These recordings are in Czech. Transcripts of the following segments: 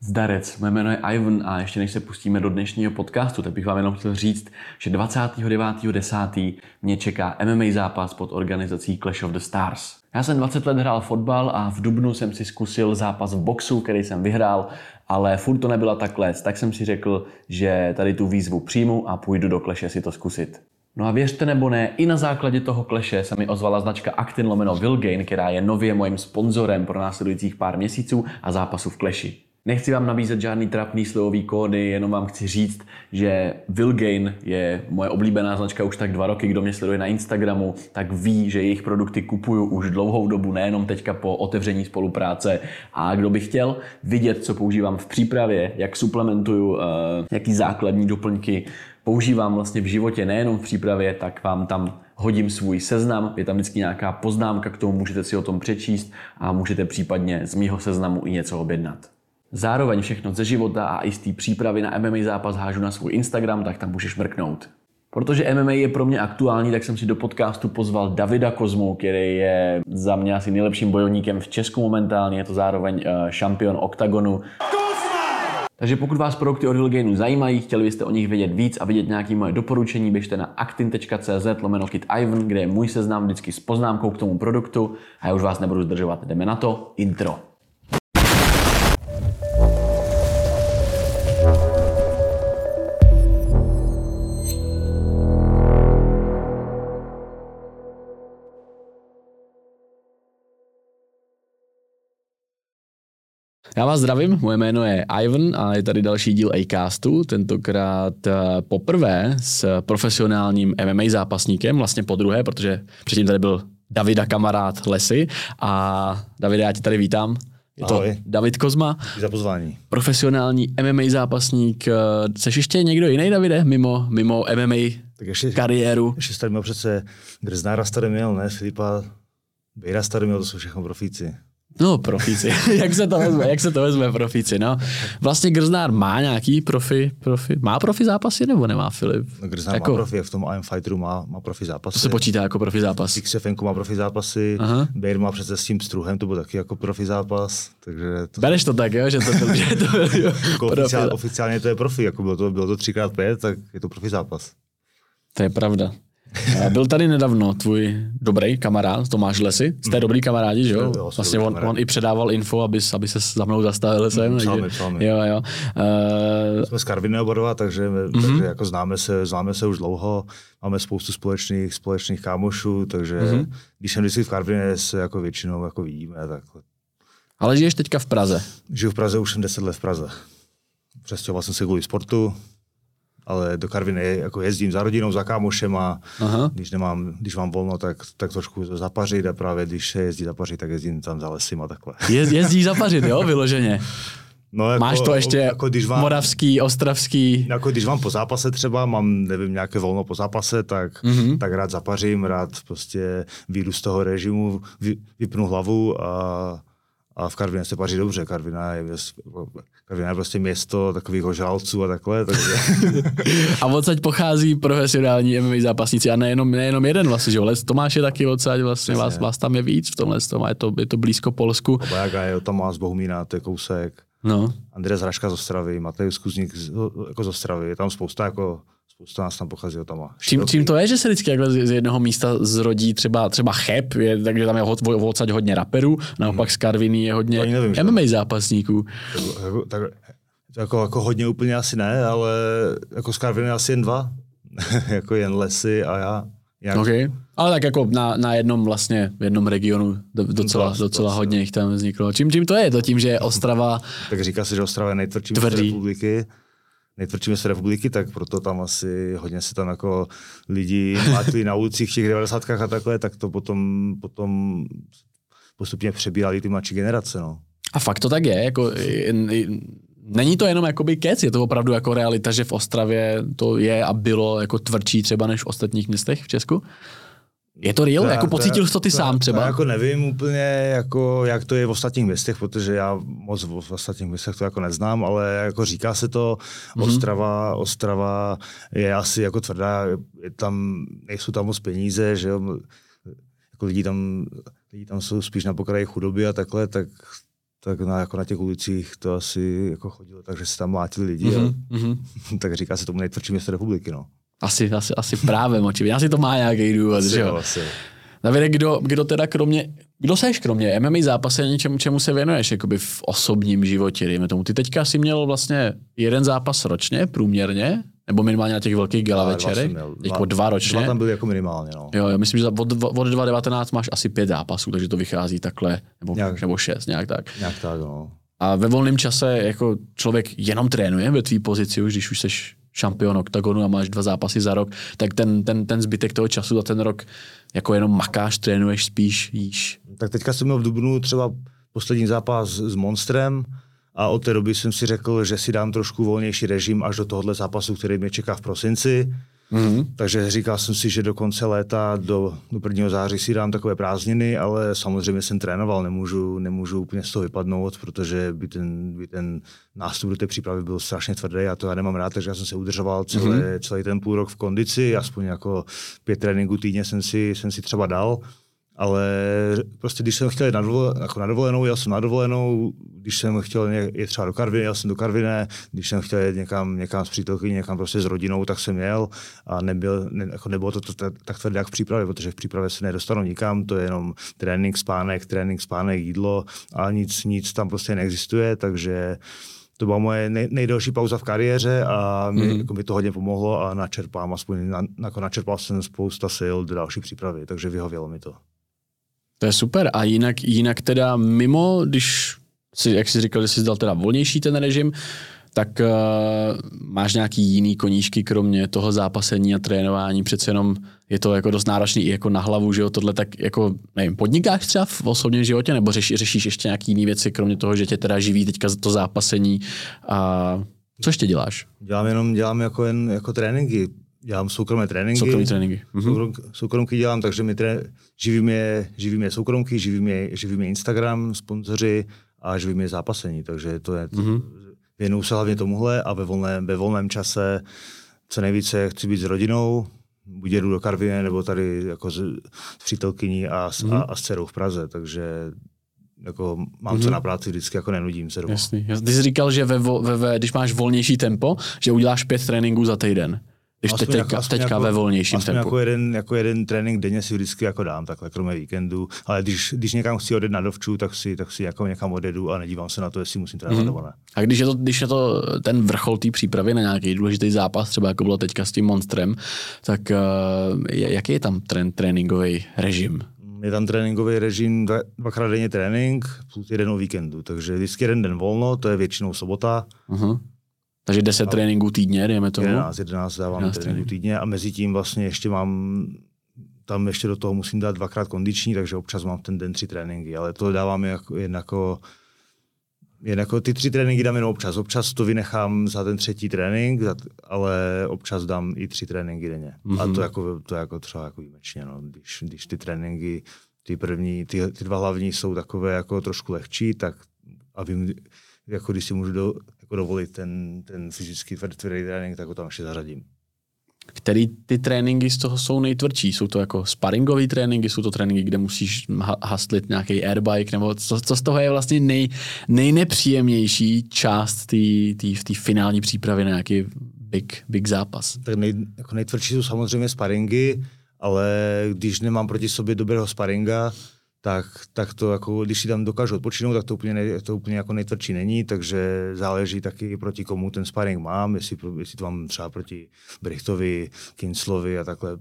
Zdarec, moje jméno je Ivan a ještě než se pustíme do dnešního podcastu, tak bych vám jenom chtěl říct, že 29.10. mě čeká MMA zápas pod organizací Clash of the Stars. Já jsem 20 let hrál fotbal a v Dubnu jsem si zkusil zápas v boxu, který jsem vyhrál, ale furt to nebyla takhle, tak jsem si řekl, že tady tu výzvu přijmu a půjdu do kleše si to zkusit. No a věřte nebo ne, i na základě toho kleše se mi ozvala značka Actin lomeno Vilgain, která je nově mojím sponzorem pro následujících pár měsíců a zápasu v kleši. Nechci vám nabízet žádný trapný slovový kódy, jenom vám chci říct, že Vilgain je moje oblíbená značka už tak dva roky. Kdo mě sleduje na Instagramu, tak ví, že jejich produkty kupuju už dlouhou dobu, nejenom teďka po otevření spolupráce. A kdo by chtěl vidět, co používám v přípravě, jak suplementuju, uh, jaký základní doplňky používám vlastně v životě, nejenom v přípravě, tak vám tam hodím svůj seznam, je tam vždycky nějaká poznámka k tomu, můžete si o tom přečíst a můžete případně z mýho seznamu i něco objednat. Zároveň všechno ze života a i z té přípravy na MMA zápas hážu na svůj Instagram, tak tam můžeš mrknout. Protože MMA je pro mě aktuální, tak jsem si do podcastu pozval Davida Kozmu, který je za mě asi nejlepším bojovníkem v Česku momentálně, je to zároveň eh, šampion OKTAGONu. Takže pokud vás produkty od Hillgainu zajímají, chtěli byste o nich vědět víc a vidět nějaké moje doporučení, běžte na actin.cz lomeno kit Ivan, kde je můj seznam vždycky s poznámkou k tomu produktu a já už vás nebudu zdržovat. Jdeme na to, intro. Já vás zdravím, moje jméno je Ivan a je tady další díl Acastu, tentokrát eh, poprvé s profesionálním MMA zápasníkem, vlastně po druhé, protože předtím tady byl Davida kamarád Lesy a Davide, já tě tady vítám. Je to Ahoj. David Kozma, za pozvání. profesionální MMA zápasník. Eh, Seš ještě někdo jiný, Davide, mimo, mimo MMA Tak ještě, kariéru? ještě tady měl přece Grznára tady měl, ne? Filipa Bejra tady měl, to jsou všechno profíci. No, profíci. jak se to vezme, jak se to vezme, profíci, no. Vlastně Grznár má nějaký profi, profi, má profi zápasy nebo nemá Filip? No, Grznár Jako- má profi, v tom IM Fighteru má, má profi zápasy. To se počítá jako profi zápas. XFN má profi zápasy, Aha. Má přece s tím struhem, to byl taky jako profi zápas, takže to, Bereš to tak, jo? Že to, že to jo, jako profi, oficiálně, oficiálně to je profi, jako bylo to, bylo to 3x5, tak je to profi zápas. to je pravda. A Byl tady nedávno tvůj dobrý kamarád Tomáš Lesy. Jste dobrý kamarádi, že jo? Vlastně on, on, i předával info, aby, aby se za mnou zastavil sem. psal mi, psal mi. Jo, jo. Uh, Jsme z Karviného Borova, takže, Mhm. mm-hmm. takže jako známe se, známe se už dlouho, máme spoustu společných, společných kámošů, takže Mhm. mm-hmm. když jsem vždycky v Karvině, se jako většinou jako vidíme. Takhle. ale žiješ teďka v Praze. Žiju v Praze, už jsem 10 let v Praze. Přestěhoval jsem se kvůli sportu, ale do Karviny jako jezdím za rodinou, za kámošem a Aha. když, nemám, když mám volno, tak, tak trošku zapařit a právě když se jezdí zapařit, tak jezdím tam za lesím a takhle. Je, jezdíš zapařit, jo, vyloženě. No, jako, Máš to ještě jako když mám, moravský, ostravský. Jako když mám po zápase třeba, mám, nevím, nějaké volno po zápase, tak, Mhm. mm-hmm. tak rád zapařím, rád prostě vyjdu z toho režimu, vy, vypnu hlavu a, a v Karvině se paří dobře. Karvina je, Karvina je prostě město takových žralců a takhle, takže A odsaď pochází profesionální MMA zápasníci a nejenom, nejenom jeden vlastně, že? Les Tomáš je taky odsaď, vlastně vás, vás, tam je víc v tomhle tom a je to, je to blízko Polsku. Bajaga je tam má z Bohumína, to je kousek. No. Andres Hraška z Ostravy, Matej Skuzník z, jako z Ostravy, je tam spousta, jako, spousta nás tam pochází tam. Čím, čím to je, že se vždycky takhle z jednoho místa zrodí třeba, třeba Cheb, je, takže tam je ho- ho- odsaď hodně raperů, naopak z Karviny je hodně nevím, MMA zápasníků. Jako, jako, tak, jako, jako hodně úplně asi ne, ale jako z Karviny asi jen dva. jako jen lesy a já. Já Okay. Ale tak jako na, na jednom vlastně, v jednom regionu do- docela, docela dost, hodně jich tam vzniklo. Čím, čím to je? To tím, že Ostrava Tak říká se, že Ostrava je nejtvrdší Tvrdý. republiky. Nejtvrdší město republiky, tak proto tam asi hodně se tam jako lidi mátli na ulicích v těch 90 a takhle, tak to potom, potom postupně přebírali ty mladší generace. No. A fakt to tak je, jako, není to jenom jakoby kec, je to opravdu jako realita, že v Ostravě to je a bylo jako tvrdší třeba než v ostatních městech v Česku? Je to real? já- jako pocítil já- jsi to ty sám já třeba? jako nevím úplně, jako, jak to je v ostatních městech, protože já moc v ostatních městech to jako neznám, ale jako říká se to, Mhm. mm-hmm. Ostrava, Ostrava je asi jako tvrdá, je tam, nejsou tam moc peníze, že jo, jako lidi tam, lidi tam jsou spíš na pokraji chudoby a takhle, tak tak na, jako na těch ulicích to asi jako chodilo, takže se tam mlátili lidi. Mhm, A, mhm. tak říká se tomu nejtvrdší město republiky. No. Asi, asi, asi právě motivě. Asi to má nějaký důvod, Asi že jo, asi. Davide, kdo, kdo teda kromě, kdo seš kromě MMA zápasení, čemu, čemu se věnuješ jakoby v osobním životě, dejme tomu. Ty teďka si měl vlastně jeden zápas ročně, průměrně, nebo minimálně na těch velkých gala večerech, jako dva ročně. Dva tam byly jako minimálně. No. Jo, já myslím, že od, od 2019 máš asi pět zápasů, takže to vychází takhle, nebo, Nějak. nebo šest, nějak tak. Nějak tak, no. A ve volném čase jako člověk jenom trénuje ve tvý pozici, už když už jsi šampion oktagonu a máš dva zápasy za rok, tak ten, ten, ten zbytek toho času za ten rok jako jenom makáš, trénuješ, spíš, jíš. Tak teďka jsem měl v Dubnu třeba poslední zápas s Monstrem a od té doby jsem si řekl, že si dám trošku volnější režim až do tohohle zápasu, který mě čeká v prosinci. Mm-hmm. Takže říkal jsem si, že do konce léta, do, do 1. září si dám takové prázdniny, ale samozřejmě jsem trénoval, nemůžu, nemůžu úplně z toho vypadnout, protože by ten, by ten nástup do té přípravy byl strašně tvrdý a to já nemám rád, takže já jsem se udržoval celý, mm-hmm. celý ten půl rok v kondici, aspoň jako pět tréninků týdně jsem si, jsem si třeba dal, ale prostě když jsem chtěl jít na, dovol, jako na dovolenou, jel jsem na dovolenou, když jsem chtěl jít třeba do Karviny, jel jsem do Karviné, když jsem chtěl jít někam, někam s přítelkyní, někam prostě s rodinou, tak jsem jel a nebyl, ne, jako nebylo to, to, to tak tvrdé jak v přípravě, protože v přípravě se nedostanu nikam, to je jenom trénink, spánek, trénink, spánek, jídlo a nic, nic tam prostě neexistuje, takže to byla moje nej, nejdelší pauza v kariéře a mi, mm. jako mi to hodně pomohlo a načerpám, aspoň na, jako načerpal jsem spousta sil do další přípravy, takže vyhovělo mi to. To je super. A jinak, jinak teda mimo, když si, jak jsi říkal, že jsi dal teda volnější ten režim, tak uh, máš nějaký jiný koníčky, kromě toho zápasení a trénování, přece jenom je to jako dost náročný i jako na hlavu, že jo, tohle tak jako, nevím, podnikáš třeba v osobním životě, nebo řeši, řešíš ještě nějaký jiný věci, kromě toho, že tě teda živí teďka to zápasení a co ještě děláš? Dělám jenom, dělám jako jen jako tréninky, dělám soukromé tréninky. Soukromý tréninky. Mhm. Soukrom, soukromky dělám, takže mi tré, živí, mě, živí mě soukromky, živí mě, živí mě Instagram, sponzoři a živí mě zápasení, takže to je, Mhm. věnuju se hlavně tomuhle a ve volném, ve volném čase co nejvíce chci být s rodinou, buď jedu do Karviné, nebo tady jako s, s přítelkyní a, s, Mhm. a, a s dcerou v Praze, takže jako mám co na práci, vždycky jako nenudím se doma. Jasný. Jas- Ty jsi říkal, že ve, ve, ve, když máš volnější tempo, že uděláš pět tréninků za týden. Když Aspoň te, jako- teďka, teďka jako- ve volnějším tempu. jako jeden, jako jeden trénink denně si vždycky jako dám, takhle kromě víkendu, ale když, když někam chci odjet na dovču, tak si, tak si jako někam odjedu a nedívám se na to, jestli musím trénovat Mhm. nebo ne. A když je, to, když je to ten vrchol té přípravy na nějaký důležitý zápas, třeba jako bylo teďka s tím monstrem, tak uh, jaký je tam trén, tréninkový režim? Je tam tréninkový režim, dva, dvakrát denně trénink plus jeden o víkendu, takže vždycky jeden den volno, to je většinou sobota, Uh-huh. Takže 10 tréninků týdně, dejme tomu. 11, 11 dávám 11 tréninku tréninků. týdně a mezi tím vlastně ještě mám tam ještě do toho musím dát dvakrát kondiční, takže občas mám ten den tři tréninky, ale to dávám jako, jen jako jen jako ty tři tréninky dám jenom občas. Občas to vynechám za ten třetí trénink, ale občas dám i tři tréninky denně. Mm-hmm. A Mhm. to jako, to jako třeba jako výjimečně, no. když, když ty tréninky, ty první, ty, ty dva hlavní jsou takové jako trošku lehčí, tak a vím, jako když si můžu do, jako dovolit ten, ten fyzický tvrdý trénink, tak ho tam ještě zařadím. Který ty tréninky z toho jsou nejtvrdší? Jsou to jako sparingové tréninky, jsou to tréninky, kde musíš ha- hastlit nějaký airbike, nebo co, co z toho je vlastně nej, nejnepříjemnější část té té finální přípravy na nějaký big, big zápas? Tak nej, jako nejtvrdší jsou samozřejmě sparingy, ale když nemám proti sobě dobrého sparinga, tak, tak to jako, když si tam dokážu odpočinout, tak to úplně, ne, to úplně jako nejtvrdší není, takže záleží taky proti komu ten sparring mám, jestli, jestli to mám třeba proti Brichtovi, Kinclovi a takhle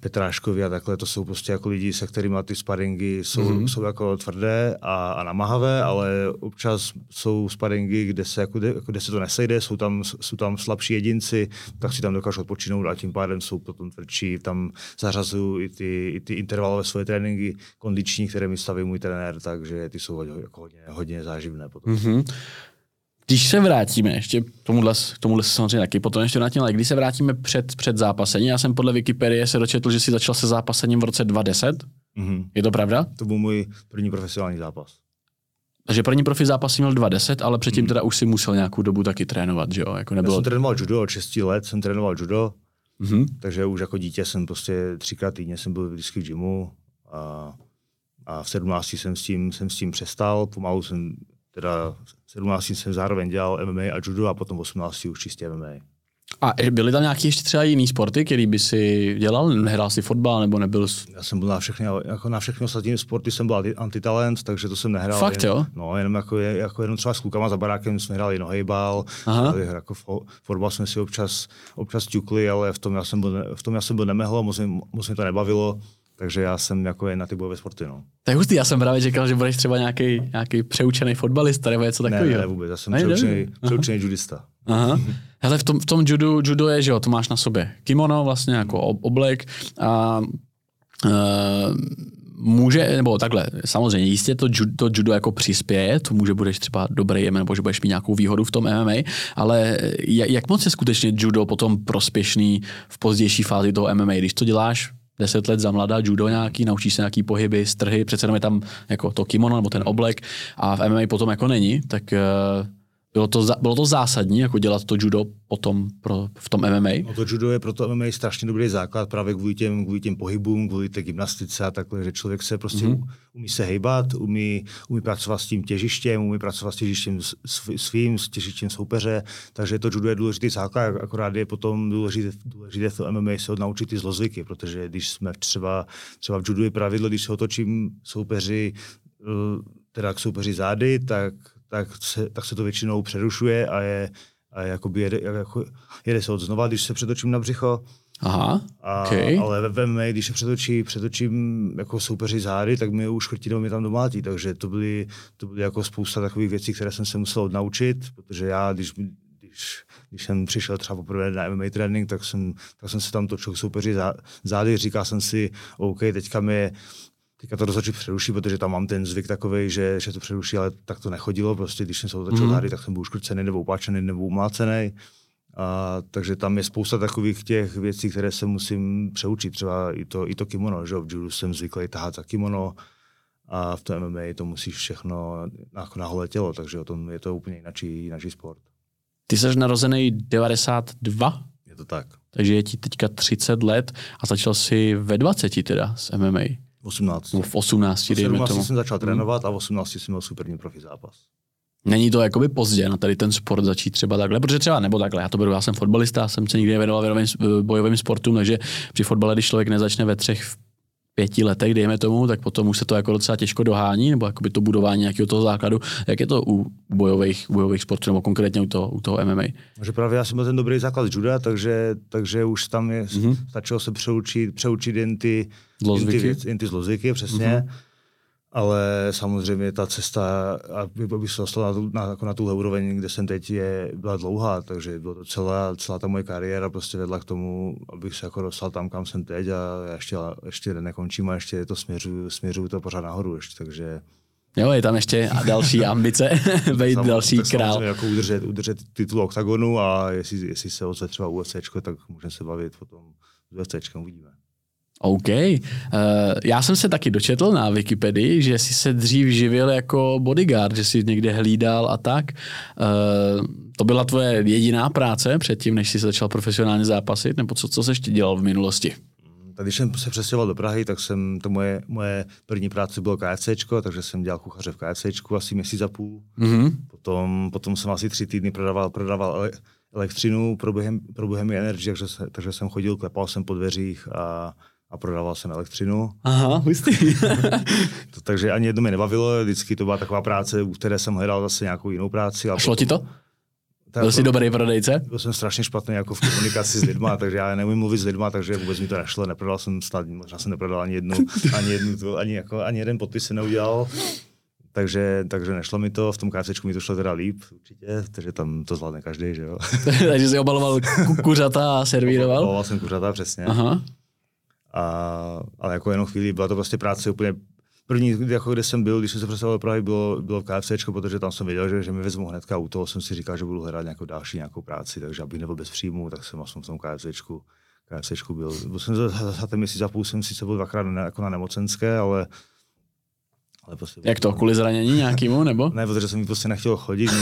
Petráškovi a takhle, to jsou prostě jako lidi, se kterými ty sparingy jsou, Mhm. mm-hmm. jsou jako tvrdé a, a namáhavé, ale občas jsou sparingy, kde se, jako, kde, kde se to nesejde, jsou tam, jsou tam slabší jedinci, tak si tam dokážu odpočinout a tím pádem jsou potom tvrdší. Tam zařazuju i ty, i ty intervalové svoje tréninky kondiční, které mi staví můj trenér, takže ty jsou hodně, jako hodně, hodně záživné potom. Mm-hmm. Když se vrátíme, ještě k tomuhle, k tomuhle samozřejmě taky potom ještě vrátíme, ale když se vrátíme před, před zápasením, já jsem podle Wikipedie se dočetl, že jsi začal se zápasením v roce 2010. Mm-hmm. Je to pravda? To byl můj první profesionální zápas. Takže první profi zápas měl 20, ale předtím teda už si musel nějakou dobu taky trénovat, že jo? Jako Já nebylo... jsem trénoval judo od 6 let, jsem trénoval judo, Mhm. takže už jako dítě jsem prostě třikrát týdně jsem byl vždycky v gymu a, a v 17 jsem s tím, jsem s tím přestal, pomalu jsem teda 17 jsem zároveň dělal MMA a judo a potom 18 už čistě MMA. A byly tam nějaké ještě třeba jiný sporty, který by si dělal? Nehrál si fotbal nebo nebyl? Já jsem byl na všechny, jako na všechny ostatní sporty jsem byl antitalent, takže to jsem nehrál. Fakt jen, jo? No, jenom jako, jako jenom třeba s klukama za barákem jsme hráli nohejbal, jako fotbal jsme si občas, občas ťukli, ale v tom já jsem byl, v tom já jsem byl nemehl, moc, moc mě to nebavilo. Takže já jsem jako jen na ty bojové sporty. No. To je hustý, já jsem právě čekal, že budeš třeba nějaký, nějaký přeučený fotbalista nebo něco takového. Ne, ne, vůbec, já jsem přeučený, přeučený judista. Aha. Hele, v tom, v tom judu, judo je, že jo, to máš na sobě kimono vlastně jako oblek a uh, může, nebo takhle, samozřejmě jistě to judo, to judo jako přispěje, to může budeš třeba dobrý nebo že budeš mít nějakou výhodu v tom MMA, ale jak moc je skutečně judo potom prospěšný v pozdější fázi toho MMA, když to děláš deset let za mladá judo nějaký, naučíš se nějaký pohyby, strhy, přece jenom je tam jako to kimono nebo ten oblek a v MMA potom jako není, tak uh, bylo to, bylo to zásadní, jako dělat to judo potom pro, v tom MMA? No to judo je pro to MMA strašně dobrý základ právě kvůli těm, kvůli těm pohybům, kvůli té gymnastice a takhle, že člověk se prostě mm-hmm. umí se hejbat, umí, umí pracovat s tím těžištěm, umí pracovat s těžištěm svým, s těžištěm soupeře, takže to judo je důležitý základ, akorát je potom důležité, důležité v tom MMA se naučit ty zlozvyky, protože když jsme třeba, třeba v judu je pravidlo, když se otočím soupeři, eh, teda k soupeři zády, tak tak se, tak se to většinou přerušuje a je, a jakoby jede, jako, jede se od znova, když se přetočím na břicho. Aha, a, okay. Ale ve MMA, když se přetočí, přetočím jako soupeři zády, tak mi už chrtinou mě tam domátí, takže to byly, to byly jako spousta takových věcí, které jsem se musel naučit, protože já, když, když, když jsem přišel třeba poprvé na MMA trénink, tak jsem, tak jsem se tam točil soupeři zády, říkal jsem si, OK, teďka mi Teďka to rozhodčí přeruší, protože tam mám ten zvyk takový, že, že to přeruší, ale tak to nechodilo. Prostě když jsem se otočil mm. tak jsem byl uškrcený nebo upáčený nebo umlácený. A, takže tam je spousta takových těch věcí, které se musím přeučit. Třeba i to, i to kimono, že v judu jsem zvyklý tahat za kimono a v tom MMA to musíš všechno jako na holé tělo, takže o tom je to úplně jináčí, jináčí sport. Ty jsi narozený 92? Je to tak. Takže je ti teďka 30 let a začal jsi ve 20 teda s MMA. 18. No v 18, dejme 17 tomu. jsem začal hmm. trénovat a v 18 jsem měl superní profi zápas. Není to jakoby pozdě na tady ten sport začít třeba takhle, protože třeba nebo takhle, já to beru, já jsem fotbalista, jsem se nikdy nevěnoval bojovým sportům, takže při fotbale, když člověk nezačne ve třech, v pěti letech, dejme tomu, tak potom už se to jako docela těžko dohání, nebo jakoby to budování nějakého toho základu. Jak je to u bojových, bojových sportů, nebo konkrétně u toho, u toho MMA? Že právě já jsem měl ten dobrý základ juda, takže, takže už tam je, mm-hmm. stačilo se přeučit, přeučit jen ty, zlozvyky. jen ty, jen ty zlozvyky, přesně. Mm-hmm. Ale samozřejmě ta cesta, aby se dostal na, tu, na, jako na tuhle úroveň, kde jsem teď, je, byla dlouhá, takže bylo to celá, celá ta moje kariéra prostě vedla k tomu, abych se jako dostal tam, kam jsem teď a ještě, ještě nekončím a ještě to směřuju, směřuju to pořád nahoru ještě, takže Jo, je tam ještě další ambice, být další tak král. jako udržet, udržet titul OKTAGONu a jestli, jestli se ozve třeba UFC, tak můžeme se bavit potom s UFC, uvidíme. OK. Uh, já jsem se taky dočetl na Wikipedii, že jsi se dřív živil jako bodyguard, že jsi někde hlídal a tak. Uh, to byla tvoje jediná práce předtím, než jsi začal profesionálně zápasit, nebo co, co jsi ještě dělal v minulosti? Tak když jsem se přestěhoval do Prahy, tak jsem, to moje, moje první práce bylo KFCčko, takže jsem dělal kuchaře v KFCčku asi měsíc a půl. Mm-hmm. Potom, potom jsem asi tři týdny prodával, prodával elektřinu pro Bohemia Energy, takže, takže jsem chodil, klepal jsem po dveřích a a prodával jsem elektřinu. Aha, hustý. to, takže ani jedno mě nebavilo, vždycky to byla taková práce, u které jsem hledal zase nějakou jinou práci. A šlo potom, ti to? Tak byl jsi dobrý prodejce? Byl jsem strašně špatný jako v komunikaci s lidma, takže já neumím mluvit s lidma, takže vůbec mi to nešlo. Neprodal jsem snad, možná jsem neprodal ani jednu, ani, jednu, ani, jako, ani jeden podpis se neudělal. Takže, takže nešlo mi to, v tom KFCčku mi to šlo teda líp, určitě, takže tam to zvládne každý, že jo. takže jsi obaloval kuřata a servíroval? Obaloval jsem kuřata, přesně. Aha. A, ale jako jenom chvíli, byla to prostě práce úplně První, jako kde jsem byl, když jsem se přestěhoval do Prahy, bylo, bylo v KFC, protože tam jsem věděl, že, že mi vezmu hnedka u toho, jsem si říkal, že budu hledat nějakou další nějakou práci, takže abych nebyl bez příjmu, tak jsem vlastně v tom KFC, KFC byl. Byl jsem za, za ten měsíc a půl jsem sice byl dvakrát na, jako na nemocenské, ale ale prostě Jak to, kvůli zranění nějakému, nebo? ne, protože jsem mi prostě nechtěl chodit, mi,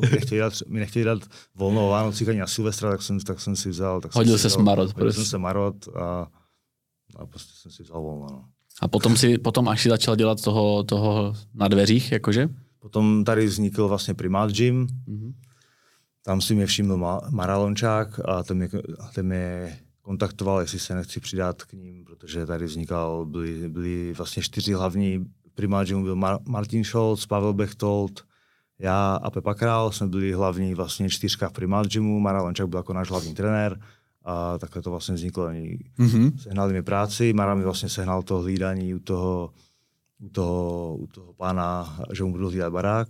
mi, nechtěli, dát, mi nechtěli dát volno o Vánocích ani na Silvestra, tak jsem, tak jsem si vzal. Tak Hodil se marot. Hodil jsem se marot a a prostě jsem si vzal volno. No. A potom, si, potom až si začal dělat toho, toho na dveřích, jakože? Potom tady vznikl vlastně Primat Gym, mm-hmm. tam si mě všiml Maralončák a ten mě, ten mě kontaktoval, jestli se nechci přidat k ním, protože tady vznikal, byli, byli vlastně čtyři hlavní Primat Gymu, byl Mar- Martin Scholz, Pavel Bechtold, já a Pepa Král jsme byli hlavní vlastně čtyřka v Primat Gymu, Maralončák byl jako náš hlavní trenér a takhle to vlastně vzniklo. Oni mm-hmm. sehnali mi práci, Mara mi vlastně sehnal to hlídání u toho, u toho, u toho pána, že mu budu hlídat barák,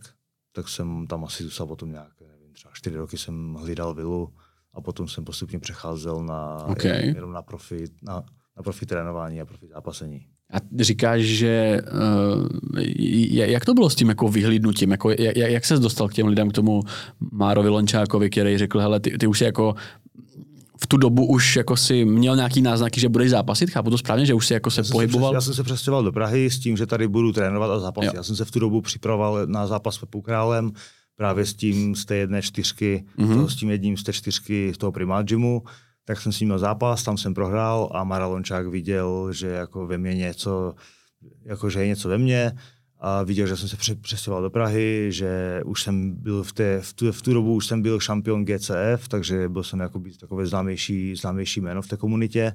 tak jsem tam asi zůstal potom nějak, nevím, třeba čtyři roky jsem hlídal vilu a potom jsem postupně přecházel na, okay. jenom na profi, na, na profi trénování a profi zápasení. A říkáš, že uh, jak to bylo s tím jako vyhlídnutím? Jako, jak, jak se dostal k těm lidem, k tomu Márovi Lončákovi, který řekl, hele, ty, ty už jako v tu dobu už jako si měl nějaký náznaky, že budeš zápasit? Chápu to správně, že už si jako se já pohyboval? Se, já jsem se přestěhoval do Prahy s tím, že tady budu trénovat a zápasit. Jo. Já jsem se v tu dobu připravoval na zápas s Pepou Králem, právě s tím z té jedné čtyřky, mm-hmm. toho, s tím jedním z té čtyřky z toho Primat Gymu, tak jsem s ním měl zápas, tam jsem prohrál a Maralončák viděl, že jako ve mně něco, jako že je něco ve mně a viděl, že jsem se přestěhoval do Prahy, že už jsem byl v, té, v, tu, v tu dobu už jsem byl šampion GCF, takže byl jsem jako takové známější, známější jméno v té komunitě.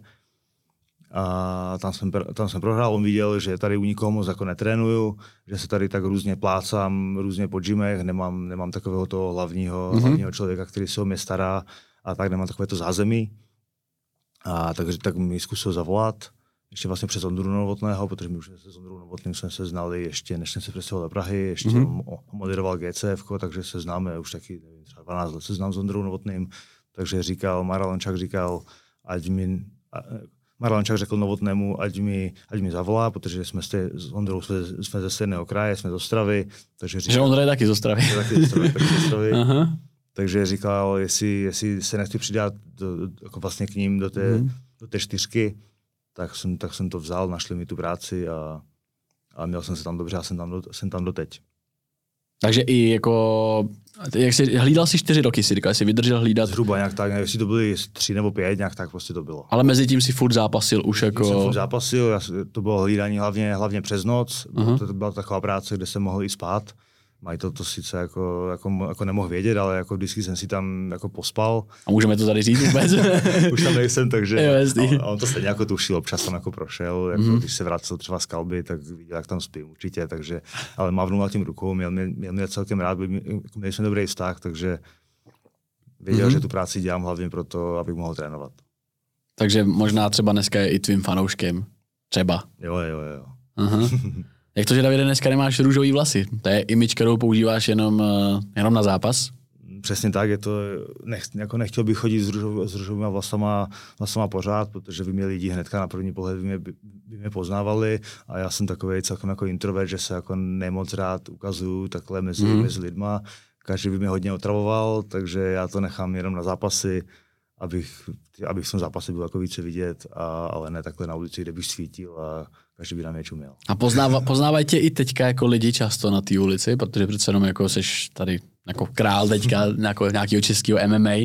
A tam jsem, tam jsem prohrál, on viděl, že tady u nikoho moc jako netrénuju, že se tady tak různě plácám, různě po gymech, nemám, nemám takového toho hlavního, mm-hmm. hlavního člověka, který se o mě stará a tak nemám takové to zázemí. A takže tak mi zkusil zavolat ještě vlastně přes Ondru Novotného, protože my už se s Ondrou Novotným jsme se znali ještě, než jsem se přestěhoval do Prahy, ještě mm-hmm. moderoval GCF, takže se známe už taky, nevím, třeba 12 let se znám s Ondrou Novotným, takže říkal, Maralončák říkal, ať mi, Marlančák řekl Novotnému, ať mi, ať mi zavolá, protože jsme s, s Ondrou jsme, jsme ze stejného kraje, jsme z Ostravy. Takže říkal, že Ondra je taky z Ostravy. Je taky z Ostravy, taky z Ostravy. Aha. Takže říkal, jestli, jestli se nechci přidat do, jako vlastně k ním do té, mm. do té čtyřky, tak jsem, tak jsem to vzal, našli mi tu práci a, a měl jsem se tam dobře a jsem tam, do, jsem tam doteď. Takže i jako, jak jsi, hlídal si čtyři roky, si říkal, jsi vydržel hlídat. Zhruba nějak tak, nevím, jestli to byly tři nebo pět, nějak tak prostě to bylo. Ale mezi tím si furt zápasil už jako... Jsem furt zápasil, to bylo hlídání hlavně, hlavně přes noc, uh-huh. to, to byla taková práce, kde jsem mohl i spát mají to, to sice jako, jako, jako nemohl vědět, ale jako vždycky jsem si tam jako pospal. A můžeme to tady říct vůbec? Už tam nejsem, takže jo, on, on, to stejně jako tušil, občas tam jako prošel, jako mm-hmm. když se vracel třeba z kalby, tak viděl, jak tam spím určitě, takže, ale mávnul tím rukou, měl mě, měl mě celkem rád, jako měli jsme dobrý vztah, takže věděl, mm-hmm. že tu práci dělám hlavně proto, abych mohl trénovat. Takže možná třeba dneska je i tvým fanouškem. Třeba. Jo, jo, jo. Aha. Jak to, že Davide dneska nemáš růžový vlasy? To je image, kterou používáš jenom, uh, jenom na zápas? Přesně tak, je to, nech, jako nechtěl bych chodit s, růžov, s růžovými vlasama, vlasama pořád, protože by mě lidi hnedka na první pohled by mě, by mě poznávali a já jsem takový celkem jako introvert, že se jako nemoc rád ukazuju takhle mezi, mm. mezi lidma. Každý by mě hodně otravoval, takže já to nechám jenom na zápasy, abych, abych v tom zápase byl jako více vidět, a, ale ne takhle na ulici, kde bych svítil a každý by nám je čuměl. A poznáva, poznávají tě i teďka jako lidi často na té ulici, protože přece jenom jako seš tady jako král teďka jako nějakého českého MMA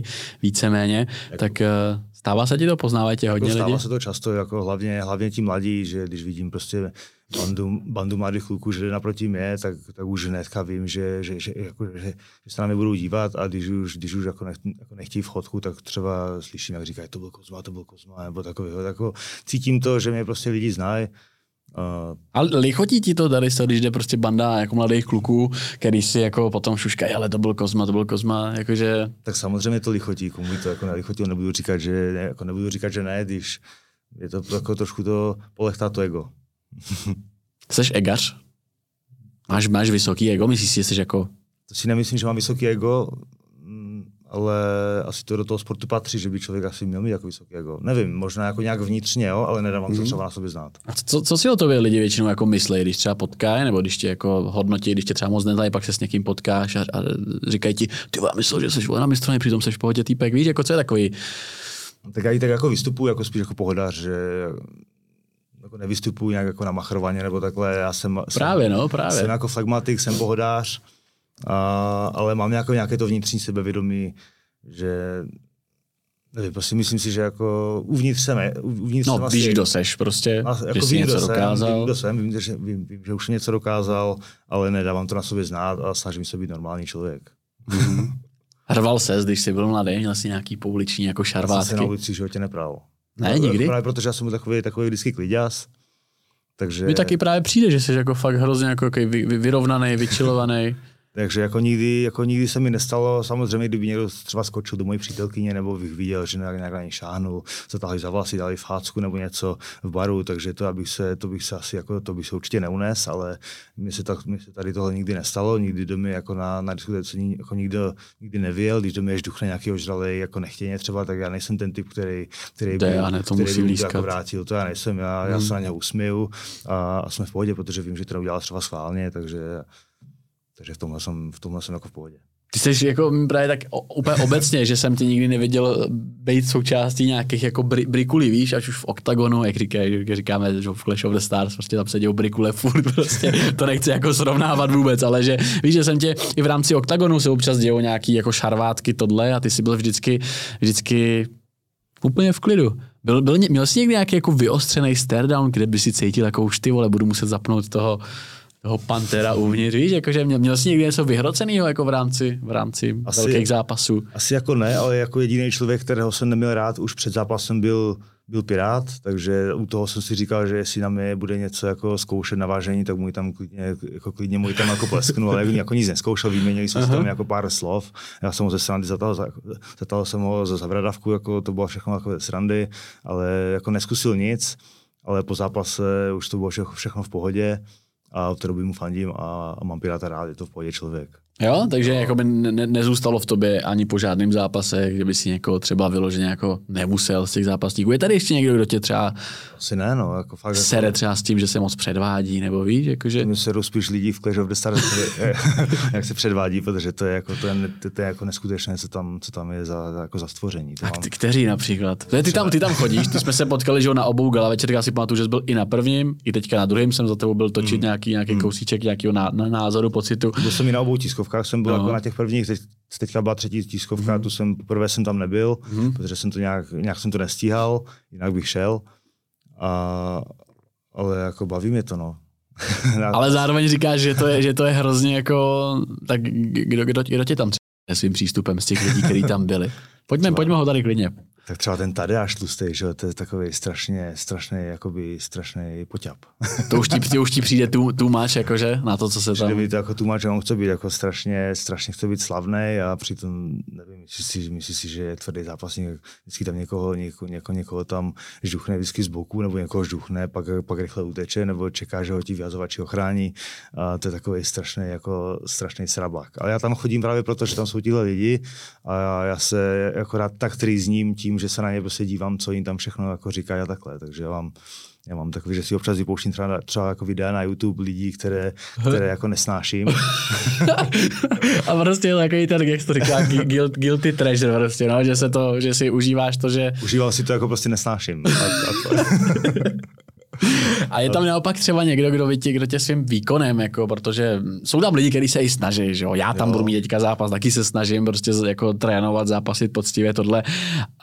víceméně, jako, tak uh, stává se ti to, poznávají tě hodně jako lidí? Stává se to často, jako hlavně, hlavně ti mladí, že když vidím prostě bandu, bandu mladých kluků, že jde naproti mě, tak, tak už hnedka vím, že, že, že, jako, že, že se na mě budou dívat a když už, když už jako, nech, jako nechtějí vchodku, tak třeba slyším, jak říkají, to byl Kozma, to byl Kozma, nebo takového. Tako, cítím to, že mě prostě lidi znají Uh, ale lichotí ti to tady, když jde prostě banda jako mladých kluků, který si jako potom šuškají, ale to byl Kozma, to byl Kozma, jakože... Tak samozřejmě to lichotí, komu to jako nelichotí, nebudu říkat, že ne, jako nebudu říkat, že ne, když je to jako trošku to polechtá to ego. Jseš egař? Máš, máš vysoký ego? Myslíš si, že jsi jako... To si nemyslím, že mám vysoký ego ale asi to do toho sportu patří, že by člověk asi měl mít jako vysoký ego. Nevím, možná jako nějak vnitřně, jo, ale nedávám mm-hmm. to třeba na sobě znát. A co, co si o tobě lidi většinou jako myslí, když třeba potkají, nebo když tě jako hodnotí, když tě třeba moc neznají, pak se s někým potkáš a, a říkají ti, ty já myslel, že jsi na mistrovně, přitom jsi v pohodě týpek, víš, jako co je takový? Tak já i tak jako vystupuji jako spíš jako pohodář, že jako nevystupuji nějak jako na machrovaně nebo takhle, já jsem, právě, jsem, no, právě. jsem jako flagmatik, jsem pohodář, a, ale mám nějaké, nějaké to vnitřní sebevědomí, že Nevím, prostě myslím si, že jako uvnitř jsem, uvnitř no, jsem víš, asi, kdo seš prostě, a, jako vím, něco jsem, dokázal. Vím, kdo jsem, vím, že, vím, vím, že už něco dokázal, ale nedávám to na sobě znát a snažím se být normální člověk. Hrval ses, když jsi byl mladý, měl jsi nějaký pouliční jako Já jsem šarvátky. se na ulici životě nepral. Ne, No, nikdy? Právě protože já jsem takový, takový vždycky kliděs. Takže, Mi taky právě přijde, že jsi jako fakt hrozně jako vy, vy, vyrovnaný, vyčilovaný. Takže jako nikdy, jako nikdy se mi nestalo, samozřejmě, kdyby někdo třeba skočil do mojí přítelkyně, nebo bych viděl, že nějak, na ní šáhnul, zatáhli za vlasy, dali fácku nebo něco v baru, takže to, abych se, to bych se asi jako, to bych se určitě neunes, ale mně se, tak, mně se tady tohle nikdy nestalo, nikdy do mě jako na, na diskutaci jako nikdo nikdy nevěl, když do mě žduchne nějaký ožralej jako nechtěně třeba, tak já nejsem ten typ, který, který by, ne, to který by jako vrátil, to já nejsem, já, já se na něho usměju a, a jsme v pohodě, protože vím, že to udělal třeba schválně, takže takže v tomhle jsem, v tomhle jsem jako v pohodě. Ty jsi jako právě tak o- úplně obecně, že jsem tě nikdy neviděl být součástí nějakých jako bri, brikulí, víš, ať už v oktagonu, jak, říkají, jak říkáme, že v Clash of the Stars, prostě tam se dějou brikule furt, prostě to nechci jako srovnávat vůbec, ale že víš, že jsem tě i v rámci oktagonu se občas dějou nějaký jako šarvátky tohle a ty jsi byl vždycky, vždycky úplně v klidu. Byl, byl, měl jsi někdy nějaký jako vyostřený staredown, kde by si cítil jako už ty vole, budu muset zapnout toho, toho pantera uvnitř, víš, jakože měl, měl jsi někdy něco vyhroceného jako v rámci, v rámci Asi- velkých zápasů? Asi jako ne, ale jako jediný člověk, kterého jsem neměl rád, už před zápasem byl, byl Pirát, takže u toho jsem si říkal, že jestli na mě bude něco jako zkoušet na vážení, tak můj tam klidně, jako klidně můj tam jako plesknu, ale jako nic neskoušel, vyměnili jsme si tam jako pár slov. Já jsem ho ze srandy zatal, zatal jsem ho za zavradavku, jako to bylo všechno jako ze srandy, ale jako neskusil nic, ale po zápase už to bylo všechno, všechno v pohodě a od té doby mu fandím a, a mám Piráta rád, je to v pohodě člověk. Jo, takže jako by ne, ne, nezůstalo v tobě ani po žádném zápase, kde by si někoho třeba vyloženě jako nemusel z těch zápasníků. Je tady ještě někdo, kdo tě třeba Asi ne, no, jako fakt. Jako, sere třeba s tím, že se moc předvádí, nebo víš, jakože... Mně se spíš lidí v Clash of the Stars, jak se předvádí, protože to je, jako, to je, to, to je jako neskutečné, co tam, co tam je za, jako za stvoření. To mám, ty, kteří například? Ty, ty, tam, ty tam chodíš, ty jsme se potkali že jo, na obou gala večer, já si pamatuju, že jsi byl i na prvním, i teďka na druhém jsem za tebou byl točit nějaký, nějaký kousíček nějakého na názoru, pocitu. byl jsem i na obou tiskovkách, jsem byl No. jako na těch prvních, teď, teďka byla třetí tiskovka, tu jsem, poprvé jsem tam nebyl, protože jsem to nějak, nějak jsem to nestíhal, jinak bych šel. A, ale jako baví mě to, no. Ale zároveň říkáš, že to je, že to je hrozně jako, tak kdo, kdo, kdo tě tam třeba svým přístupem z těch lidí, kteří tam byli? Pojďme, pojďme ho tady klidně. Tak třeba ten Tadeáš tlustej, že jo, to je takový strašně, strašný, jakoby strašný poťap. To už ti, to už ti přijde tu, tu máš, jakože, na to, co se Přijde tam... mi to jako tlumač, že on chce být jako strašně, strašně chce být slavný a přitom, nevím, myslí si, myslí si, že je tvrdý zápasník, vždycky tam někoho, něko, něko, někoho tam žduchne vždycky z boku, nebo někoho žduchne, pak, pak rychle uteče, nebo čeká, že ho ti vyhazovači ochrání. A to je takový strašný, jako strašný srabák. Ale já tam chodím právě proto, že tam jsou tihle lidi a já se jako rád tak trýzním tím, že se na ně prostě dívám, co jim tam všechno jako říkají a takhle. Takže já mám já mám takový, že si občas vypouštím třeba, třeba jako videa na YouTube lidí, které, které jako nesnáším. A prostě takový ten, jak to říká, guilt, guilty treasure, prostě, no, že se to, že si užíváš to, že... Užíval si to jako prostě nesnáším. A, a to, A je tam naopak třeba někdo, kdo, tě, kdo tě svým výkonem, jako, protože jsou tam lidi, kteří se i snaží, že jo? Já tam Jo. budu mít teďka zápas, taky se snažím prostě jako trénovat, zápasit poctivě tohle,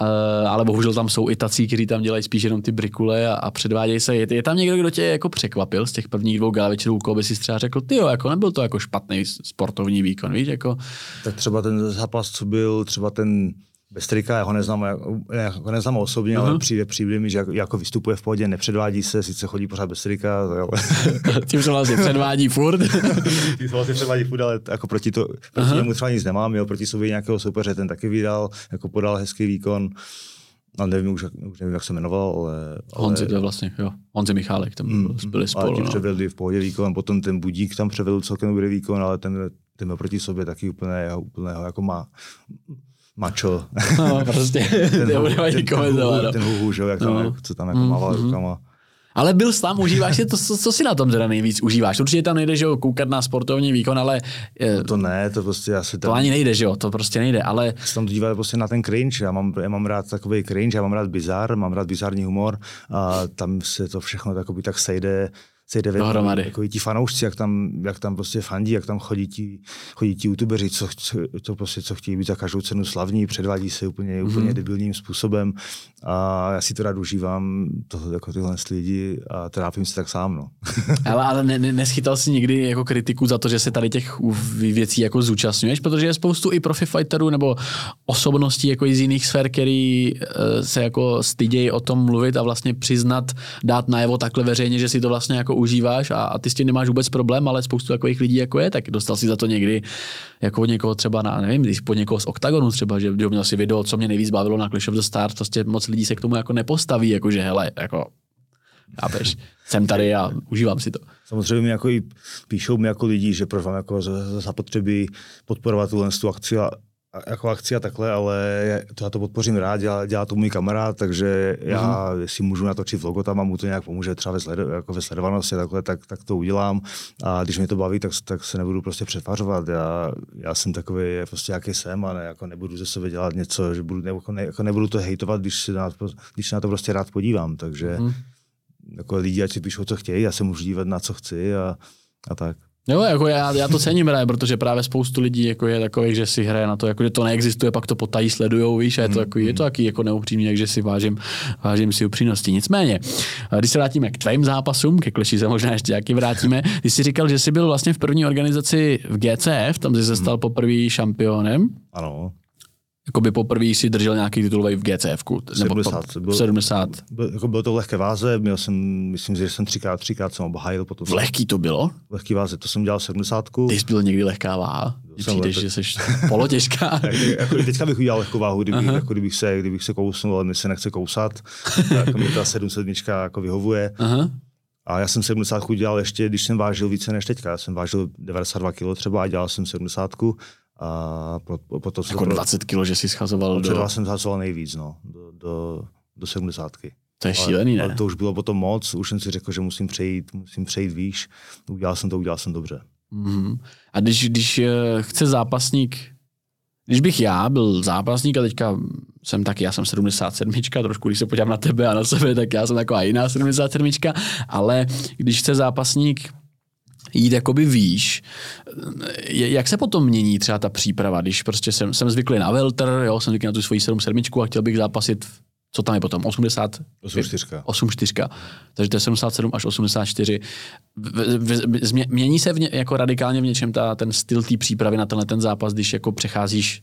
uh, ale bohužel tam jsou i tací, kteří tam dělají spíš jenom ty brikule a, a předvádějí se. Je, je, tam někdo, kdo tě jako překvapil z těch prvních dvou gala večerů, koho by si třeba řekl, ty jo, jako nebyl to jako špatný sportovní výkon, víš, jako tak třeba ten zápas, co byl, třeba ten bez trika, já ho neznám, jako- já ho neznám osobně, ale přijde, přijde mi, že jako, jako vystupuje v pohodě, nepředvádí se, sice chodí pořád bez trika, ale tím se vlastně předvádí furt. Ty vlastně předvádí furt, ale jako proti, to, proti němu třeba nic nemám, jo, proti sobě nějakého soupeře, ten taky vydal, jako podal hezký výkon. A nevím, už, jak- už nevím, jak se jmenoval, ale... ale Honzi to je vlastně, jo, Honzi Michálek, tam mm, byli ale spolu. ti No. převedli v pohodě výkon, potom ten Budík tam převedl celkem dobrý výkon, ale ten, ten byl proti sobě taky úplně, úplného jako má mačo. no, prostě, nebudu ani komentovat. no. ten huhu, že jak tam, No. jak, co tam jako mával rukama. Ale byl jsi tam, užíváš si to, co, co si na tom teda nejvíc užíváš? Určitě tam nejde, že jo, koukat na sportovní výkon, ale eh, To ne, to prostě já se to tam, ani nejde, že jo, to prostě nejde, ale se tam dívat prostě na ten cringe, já mám, já mám rád takový cringe, já mám rád bizar, mám rád bizarní humor a tam se to všechno takoby tak sejde sejde ve Dohromady. jako ti fanoušci, jak tam, jak tam prostě fandí, jak tam chodí ti, chodí ti youtubeři, co, co, co, prostě, co chtějí být za každou cenu slavní, předvádí se úplně, mm-hmm. úplně debilním způsobem a já si to rád užívám, to, jako tyhle lidi a trápím se tak sám, no. ale, ale ne, ne, neschytal jsi nikdy jako kritiku za to, že se tady těch věcí jako zúčastňuješ, protože je spoustu i profi fighterů nebo osobností jako z jiných sfér, který eh, se jako stydějí o tom mluvit a vlastně přiznat, dát najevo takhle veřejně, že si to vlastně jako užíváš a, a ty s tím nemáš vůbec problém, ale spoustu takových lidí jako je, tak dostal si za to někdy jako od někoho třeba na, nevím, pod někoho z Octagonu třeba, že měl si video, co mě nejvíc bavilo na Clash of the Stars, prostě moc lidí se k tomu jako nepostaví, jako že hele, jako Chápeš? Jsem tady a užívám si to. Samozřejmě mi jako i píšou mi jako lidi, že proč vám jako zapotřebí podporovat tuhle tu akci a, jako akci a takhle, ale to já to podpořím rád, dělá, dělá to můj kamarád, takže mm-hmm. já mhm. si můžu natočit vlogo tam a mu to nějak pomůže třeba ve, sled, jako ve sledovanosti takhle, tak, tak to udělám a když mě to baví, tak, tak se nebudu prostě přetvařovat. Já, já jsem takový prostě jaký jsem a ne, jako nebudu ze sebe dělat něco, že budu, ne, jako, ne, jako nebudu to hejtovat, když se na, když se na to prostě rád podívám, takže mm-hmm. jako lidi ať si píšou, co chtějí, já se můžu dívat na co chci a, a tak. Jo, jako já, já to cením právě, protože právě spoustu lidí jako je takových, že si hraje na to, jako, že to neexistuje, pak to potají sledujou, víš, a je to, jako, je to taky jako neupřímně, takže si vážím, vážím si upřímnosti. Nicméně, když se vrátíme k tvým zápasům, ke kleši se možná ještě jaký vrátíme, ty jsi říkal, že jsi byl vlastně v první organizaci v GCF, tam jsi se stal poprvé šampionem. Ano. Jakoby poprvé si držel nějaký titul v GCF. Nebo 70. Byl, 70. Byl, jako bylo to v lehké váze, měl jsem, myslím, že jsem třikrát, třikrát jsem obhájil. Potom v lehký to bylo? V lehký váze, to jsem dělal 70. Ty jsi byl někdy lehká váha? Přijdeš, že jsi polotěžká. jako, teďka bych udělal lehkou váhu, kdyby, jako, kdybych, se, kdybych se kousnul, ale mi se nechce kousat. tak mi ta 700 jako vyhovuje. Aha. A já jsem 70 dělal ještě, když jsem vážil více než teďka. Já jsem vážil 92 kg třeba a dělal jsem 70 a pro, pro to, jako 20 kg, že jsi schazoval do... Jsem schazoval nejvíc, no, do, do, do 70. To je šílený, ne? Ale to už bylo potom moc, už jsem si řekl, že musím přejít, musím přejít výš. Udělal jsem to, udělal jsem dobře. Mm-hmm. A když, když eh, chce zápasník, když bych já byl zápasník a teďka jsem taky, já jsem 77, trošku když se podívám na tebe a na sebe, tak já jsem taková jiná 77, ale když chce zápasník jít jakoby výš. Jak se potom mění třeba ta příprava, když prostě jsem, jsem zvyklý na welter, jo, jsem zvyklý na tu svoji 7 sedmičku a chtěl bych zápasit co tam je potom? 80? 84. 84. Takže to je 77 až 84. V, v, v, mění se v ně, jako radikálně v něčem ta, ten styl té přípravy na tenhle ten zápas, když jako přecházíš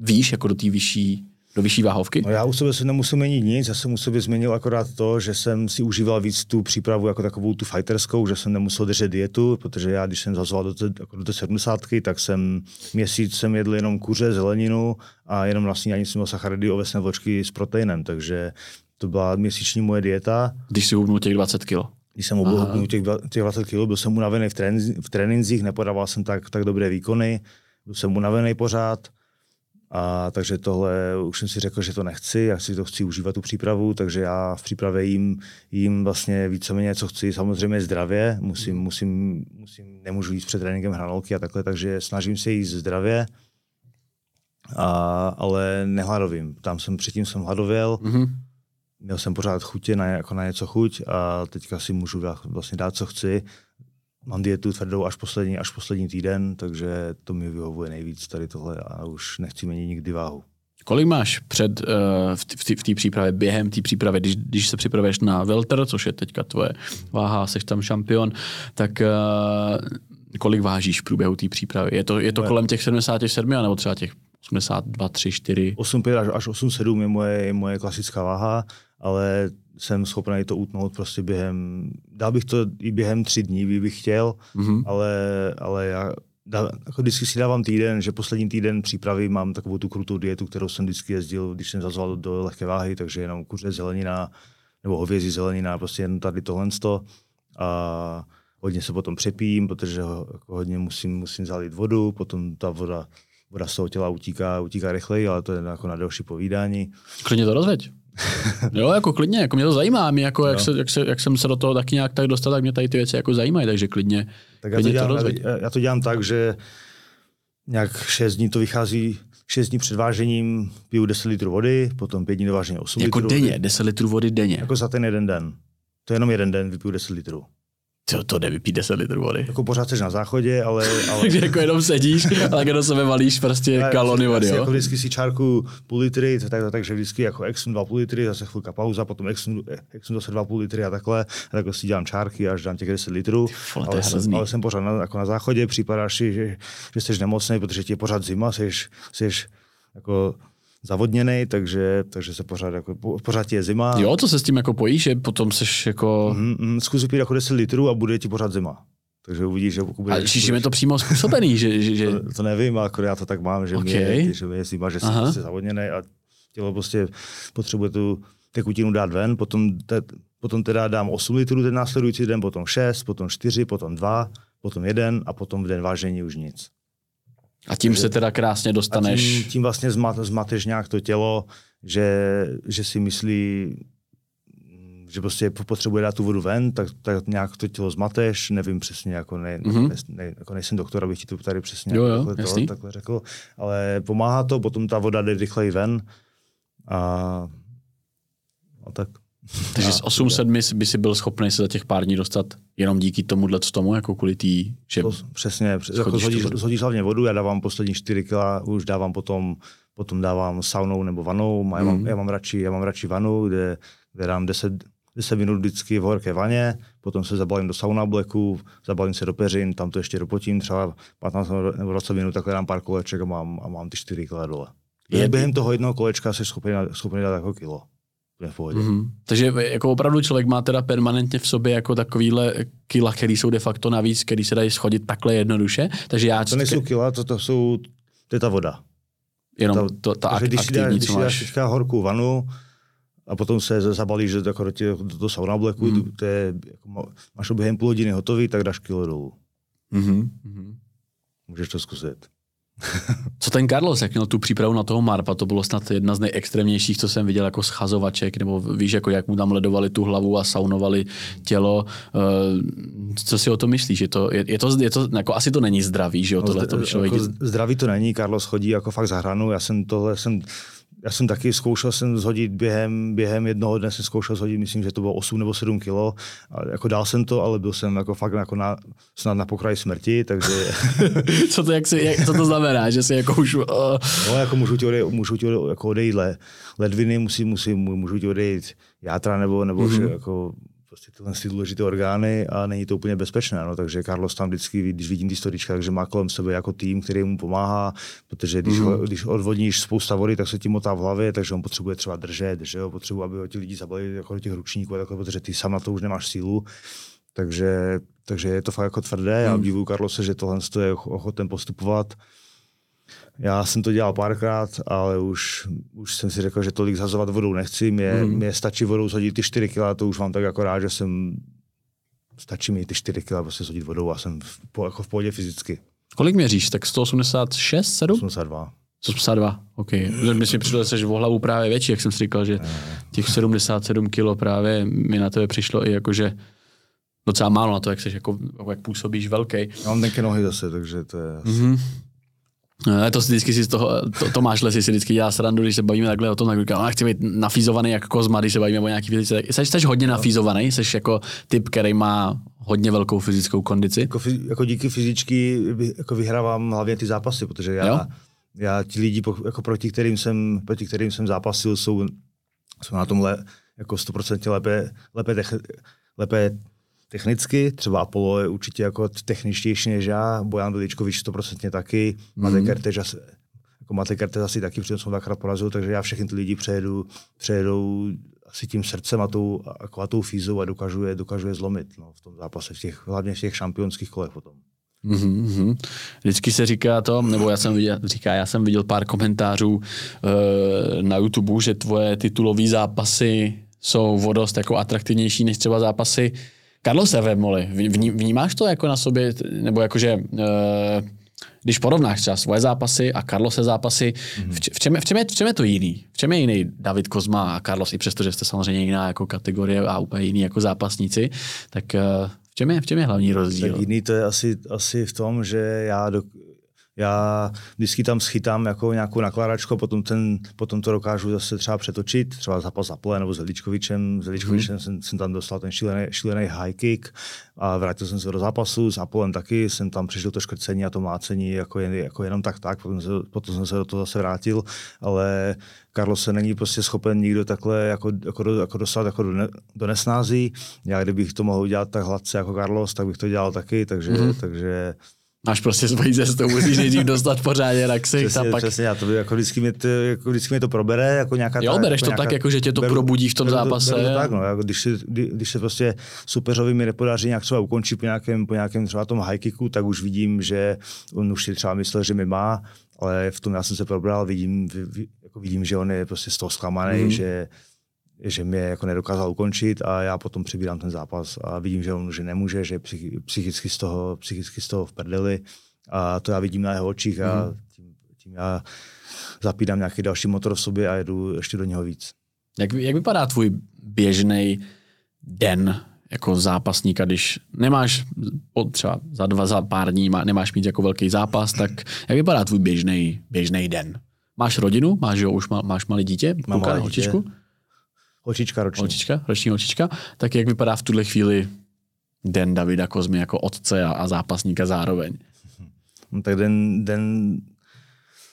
výš jako do té vyšší do vyšší váhovky? No já u sebe se nemusím měnit nic, já jsem u sebe změnil akorát to, že jsem si užíval víc tu přípravu jako takovou tu fighterskou, že jsem nemusel držet dietu, protože já, když jsem zazoval do té, jako do té 70, tak jsem měsíc jsem jedl jenom kuře, zeleninu a jenom vlastně ani jsem měl sacharidy, ovesné vločky s proteinem, takže to byla měsíční moje dieta. Když si hubnul těch 20 kg? Když jsem hubnul těch, těch 20 kg, byl jsem unavený v, trén, v trénincích, nepodával jsem tak, tak dobré výkony, byl jsem unavený pořád, a takže tohle už jsem si řekl, že to nechci, já si to chci užívat tu přípravu, takže já v přípravě jim, jim vlastně víceméně, co chci, samozřejmě zdravě, musím, musím, musím, nemůžu jít před tréninkem hranolky a takhle, takže snažím se jíst zdravě, a, ale nehladovím. Tam jsem předtím jsem hladověl, mm-hmm. měl jsem pořád chutě na, jako na něco chuť a teďka si můžu vlastně dát, co chci Mám dietu tvrdou až poslední, až poslední týden, takže to mi vyhovuje nejvíc tady tohle a už nechci měnit nikdy váhu. Kolik máš před, uh, v té přípravě, během té přípravy, když, když se připravuješ na Welter, což je teďka tvoje váha, jsi tam šampion, tak uh, kolik vážíš v průběhu té přípravy? Je to, je to kolem těch 77 nebo třeba těch 82, 3, 4? 8,5 až, až 8,7 je moje, je moje klasická váha, ale jsem schopný to utnout prostě během, dal bych to i během tři dní, bych chtěl, mm-hmm. ale, ale já dá, jako vždycky si dávám týden, že poslední týden přípravy mám takovou tu krutou dietu, kterou jsem vždycky jezdil, když jsem zazval do lehké váhy, takže jenom kuře, zelenina, nebo hovězí zelenina, prostě jen tady tohle a hodně se potom přepím, protože jako hodně musím, musím zalít vodu, potom ta voda, voda z toho těla utíká, utíká rychleji, ale to je jako na další povídání. Klidně to rozveď. jo, jako klidně, jako mě to zajímá, mě jako jak, se, jak, se, jak, jsem se do toho taky nějak tak dostal, tak mě tady ty věci jako zajímají, takže klidně, tak já to, dělám, to já, já to dělám tak, že nějak 6 dní to vychází, 6 dní před vážením piju 10 litrů vody, potom 5 dní do vážení 8 jako litrů denně, vody. 10 litrů vody denně. Jako za ten jeden den. To je jenom jeden den, vypiju 10 litrů. To, to nevypí 10 litrů vody. Jako pořád jsi na záchodě, ale... ale... Takže jako jenom sedíš, ale do sebe valíš prostě Ne, kalony vody, jo? Jako vždycky si čárku půl litry, tak, takže vždycky jako exnu dva půl litry, zase chvilka pauza, potom exnu, exnu zase dva půl litry a takhle. A takhle si dělám čárky až dám těch 10 litrů. vole, ale, jsem, ale jsem pořád na, jako na záchodě, připadáš si, že, že jsi nemocný, protože ti je pořád zima, jsi, jsi jako zavodněný, takže, takže se pořád, jako, po- pořád je zima. Jo, to se s tím jako pojíš, že potom seš jako... Mm, mm, zkus vypít jako 10 litrů a bude ti pořád zima. Takže uvidíš, že pokud bude... A čím je to přímo způsobený, že, že, že... To, to nevím, ale akorát já to tak mám, že, Okay. mě, že mě je zima, že Aha. prostě zavodněný a tělo prostě potřebuje tu tekutinu dát ven, potom, te, potom teda dám 8 litrů ten následující den, potom 6, potom 4, potom 2, potom 1 a potom v den vážení už nic. A tím se teda krásně A dostaneš... tím, tím vlastně zmat, zmateš nějak to tělo, že, že si myslí, že prostě potřebuje dát tu vodu ven, tak, tak nějak to tělo zmateš, nevím přesně, jako, ne, Mhm. mm-hmm. ne, ne, jako nejsem doktor, abych ti to tady přesně Jo, jo, takhle, jasný. to, takhle řekl, ale pomáhá to, potom ta voda jde rychleji ven a, a tak. Takže z 800 by si- by si byl schopný se za těch pár dní dostat jenom díky tomuhle tomu, jako kvůli tý, že... To, přesně, přes, jako zhodíš, vodu. zhodíš hlavně vodu, já dávám poslední 4 kila, už dávám potom, potom dávám saunou nebo vanou, já, mám, Mhm. já, mám, radši, já mám radši vanu, kde, kde dám 10, 10 minut vždycky v horké vaně, potom se zabalím do sauna obleku, zabalím se do peřin, tam to ještě dopotím, třeba 15 nebo 20 minut, takhle dám pár koleček a mám, a mám ty 4 kila dole. Je, během toho jednoho kolečka jsi schopný, schopný dát jako kilo. Úplně v pohodě. Mm-hmm. Takže jako opravdu člověk má teda permanentně v sobě jako takovýhle kila, který jsou de facto navíc, který se dají schodit takhle jednoduše. Takže já To nejsou kila, to, to jsou, to je ta voda. jenom to- to, ta Takže ak- když si, dáš, aktivní, když si dáš teďka horkou vanu a potom se zabalíš do, jako do, do toho sauna obleku, Mhm. mm. to je, jako, má- máš to během půl hodiny hotový, tak dáš kilo dolů. Mm-hmm. Můžeš to zkusit. Co ten Carlos, jak měl tu přípravu na toho Marpa, to bylo snad jedna z nejextrémnějších, co jsem viděl jako schazovaček, nebo víš, jako jak mu tam ledovali tu hlavu a saunovali tělo. Eh, Co si o to myslíš? Je to, je, je to, je to jako asi to není zdravý, že jo, tohle to člověk... jako zdraví to není, Carlos chodí jako fakt za hranu, já jsem tohle, jsem, já jsem taky zkoušel jsem zhodit během, během jednoho dne jsem zkoušel zhodit, myslím, že to bylo 8 nebo 7 kilo. A jako dál jsem to, ale byl jsem jako fakt jako na, snad na pokraji smrti, takže co, to, jak si, jak, co to znamená, že si jako už... Uh, No, jako můžu ti odejít, můžu ti odejít, jako odejít le, ledviny, musí, musí, můžu ti odejít játra nebo, nebo mm-hmm. jako prostě tyhle ty důležité orgány a není to úplně bezpečné. No, takže Carlos tam vždycky, když vidím ty storička, takže má kolem sebe jako tým, který mu pomáhá, protože když, mm-hmm. ho, když odvodníš spousta vody, tak se ti motá v hlavě, takže on potřebuje třeba držet, že jo, potřebuje, aby ho ti lidi zabali jako do těch ručníků, takhle, protože ty sám na to už nemáš sílu. Takže, takže je to fakt jako tvrdé. Já obdivuju Carlose, že tohle je ochoten postupovat. Já jsem to dělal párkrát, ale už, už jsem si řekl, že tolik zhazovat vodou nechci. Mě, mm. mě stačí vodou shodit ty 4 kg, to už mám tak jako rád, že jsem stačí mi ty 4 kg prostě shodit vodou a jsem v, po, jako v pohodě fyzicky. kolik měříš? Tak 186, 7? 82. 182, OK. My si přišlo, že o hlavu právě větší, jak jsem si říkal, že těch 77 kilo právě mi na tebe přišlo i jako, že docela málo na to, jak, seš, jako, jak působíš velký. Já mám tenké nohy zase, takže to je... Mm. Mm-hmm. Ne, to si vždycky si z toho, to, Tomáš Lesy si vždycky dělá srandu, když se bavíme takhle o tom, tak říkám, "No, chci být nafízovaný jak kozma, když se bavíme o nějaký fyzice. Jsi, jsi hodně nafízovaný, jsi jako typ, který má hodně velkou fyzickou kondici. Jako, jako díky fyzičky jako vyhrávám hlavně ty zápasy, protože já, Jo? já ti lidi, jako proti kterým jsem, proti kterým jsem zápasil, jsou, jsou na tom le, jako 100% lépe, lépe, tech, lépe technicky, třeba Apollo je určitě jako techničtější než já, Bojan Viličkovič 100% taky, mm. Matej Kertéž asi, jako Matej Kertéž asi taky, protože jsem dvakrát porazil, takže já všechny ty lidi přejedu, přejedou asi tím srdcem a tou, jako a tou fízou a dokážu je, dokážu je zlomit no, v tom zápase, v těch, hlavně v těch šampionských kolech potom. Mm-hmm. Vždycky se říká to, nebo já jsem viděl, říká, já jsem viděl pár komentářů e, na YouTube, že tvoje titulové zápasy jsou o dost jako atraktivnější než třeba zápasy Carlose Vermoli. Vní, vnímáš to jako na sobě, nebo jakože e, když porovnáš třeba svoje zápasy a Carlose zápasy, v, v, čem, v, čem je, v čem je to jiný? V čem je jiný David Kozma a Carlos, i přesto, že jste samozřejmě jiná jako kategorie a úplně jiný jako zápasníci, tak e, v čem je, v čem je hlavní rozdíl? Tak jiný to je asi, asi v tom, že já, do, já vždycky tam schytám jako nějakou nakládačku a potom, ten, potom to dokážu zase třeba přetočit, třeba zápas za pole nebo s Veličkovičem. S Veličkovičem mm. jsem, jsem, tam dostal ten šílený, šílený high kick a vrátil jsem se do zápasu, s Apolem taky jsem tam přežil to škrcení a to mácení jako, jen, jako jenom tak tak, potom, se, potom jsem se do toho zase vrátil, ale Carlos se není prostě schopen nikdo takhle jako, jako, do, jako dostat jako do, ne, do nesnází. Já kdybych to mohl udělat tak hladce jako Carlos, tak bych to dělal taky, takže, mm. takže Máš prostě svoji cestu, musíš nejdřív dostat pořádně na ksich. Přesně, pak... přesně, já to jako vždycky, mě to, jako vždycky mě to probere, jako nějaká Jo, ta, bereš jako to nějaká, tak, jako že tě to beru, probudí v tom beru, zápase. Beru to tak, no, jako když, se, kdy, když se prostě superovi mi nepodaří nějak třeba ukončit po nějakém, po nějakém třeba tom high kicku, tak už vidím, že on už si třeba myslel, že mi má, ale v tom já jsem se probral, vidím, jako vidím že on je prostě z toho zklamaný, mm. že že mě jako nedokázal ukončit a já potom přibírám ten zápas a vidím, že on že nemůže, že je psychicky z toho, psychicky z toho v prdeli a to já vidím na jeho očích a mm. tím, tím já zapídám nějaký další motor v sobě a jedu ještě do něho víc. Jak, jak vypadá tvůj běžný den jako zápasníka, když nemáš třeba za dva, za pár dní nemáš mít jako velký zápas, tak jak vypadá tvůj běžný, běžný den? Máš rodinu? Máš, jo, už má, máš malé dítě? Mám malé holčičku? Holčička roční. Holčička, roční holčička. Tak jak vypadá v tuhle chvíli den Davida Kozmy jako otce a, a zápasníka zároveň? No, tak den, den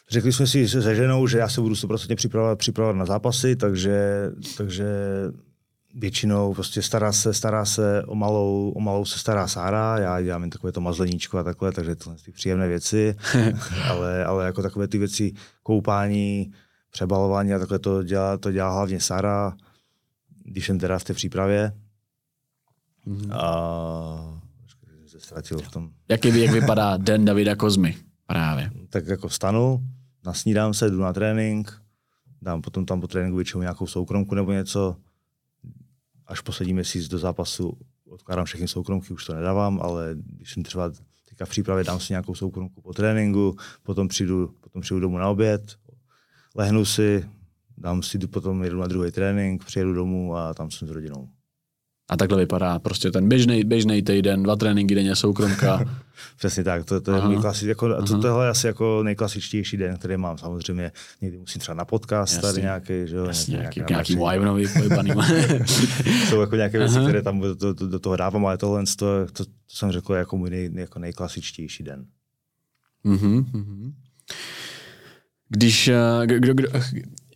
řekli jsme si se ženou, že já se budu 100% připravovat, připravovat na zápasy, takže, takže většinou prostě stará se, stará se o malou, o malou se stará Sára, já dělám jen takové to mazleníčko a takhle, takže to ty příjemné věci, ale, ale jako takové ty věci, koupání, přebalování a takhle to dělá, to dělá hlavně Sára, když jsem teda v té přípravě. Mm-hmm. A ztratil v tom. Jak, jak vypadá den Davida Kozmy právě? Tak jako vstanu, nasnídám se, jdu na trénink, dám potom tam po tréninku většinou nějakou soukromku nebo něco. Až poslední měsíc do zápasu odkládám všechny soukromky, už to nedávám, ale když jsem třeba teďka v přípravě dám si nějakou soukromku po tréninku, potom přijdu, potom přijdu domů na oběd, lehnu si, dám si potom jedu na druhý trénink, přijedu domů a tam jsem s rodinou. A takhle vypadá prostě ten běžný, běžný týden, dva tréninky denně, soukromka. Přesně tak, to, to je můj klasi, jako, to, tohle je asi jako nejklasičtější den, který mám samozřejmě. Někdy musím třeba na podcast Jasně. tady nějaký, že jo. Jasně, nějaký, nějaký, nějaký pojebaný. Jsou jako nějaké věci, Aha. které tam do, do, do, toho dávám, ale tohle to, to, to jsem řekl jako můj nej, jako nejklasičtější den. Mm-hmm. Když, eh, kdo, kdo,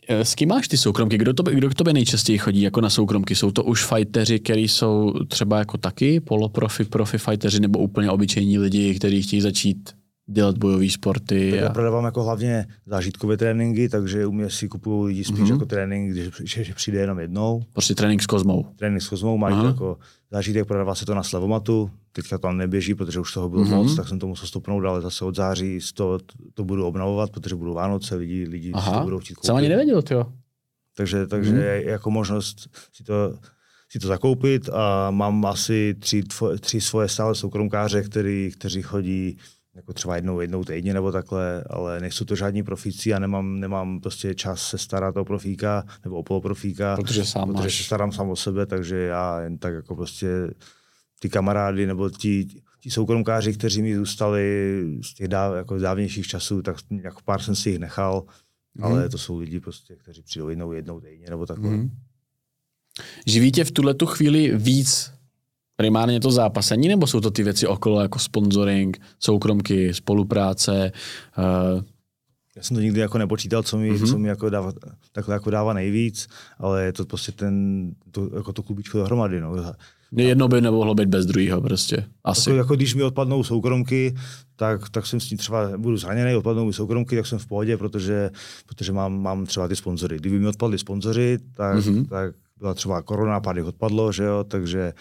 s kým máš ty soukromky? Kdo, to, kdo k tobě nejčastěji chodí jako na soukromky? Jsou to už fighteři, kteří jsou třeba jako taky poloprofi, profi fighteři nebo úplně obyčejní lidi, kteří chtějí začít dělat bojové sporty. Tak a... já prodávám jako hlavně zážitkové tréninky, takže u mě si kupují lidi spíš mm-hmm. jako trénink, když, když přijde jenom jednou. Prostě trénink s kozmou. Trénink s kozmou, mají jako zážitek, prodává se to na Slevomatu, teďka to neběží, protože už toho bylo mm-hmm. moc, tak jsem to musel stopnout, ale zase od září to, to budu obnovovat, protože budou Vánoce, lidi, lidi Aha. si to budou chtít koupit. Jsem ani nevěděl, jo. Takže, takže mm-hmm. jako možnost si to, si to zakoupit a mám asi tři, tři svoje stále soukromkáře, který, kteří chodí jako třeba jednou, jednou týdně nebo takhle, ale nejsou to žádní profíci a nemám, nemám prostě čas se starat o profíka nebo o poloprofíka, protože, sám protože máš. se starám sám o sebe, takže já jen tak jako prostě ty kamarády nebo ti, ti soukromkáři, kteří mi zůstali z těch dáv, jako dávnějších časů, tak jako pár jsem si jich nechal, mm. ale to jsou lidi, prostě, kteří přijdou jednou, jednou týdně nebo takhle. Mm. Živí tě v tuhle tu chvíli víc primárně to zápasení, nebo jsou to ty věci okolo, jako sponsoring, soukromky, spolupráce? Uh... Já jsem to nikdy jako nepočítal, co mi, mm-hmm. co mi jako dává, takhle jako dává nejvíc, ale je to prostě ten, to, jako to klubičko dohromady. No. Jedno by nemohlo být bez druhého prostě. Asi. Jako, jako, když mi odpadnou soukromky, tak, tak jsem s tím třeba, budu zraněný, odpadnou mi soukromky, tak jsem v pohodě, protože, protože mám, mám třeba ty sponzory. Kdyby mi odpadly sponzory, tak, mm-hmm. tak byla třeba korona, pár odpadlo, že jo, takže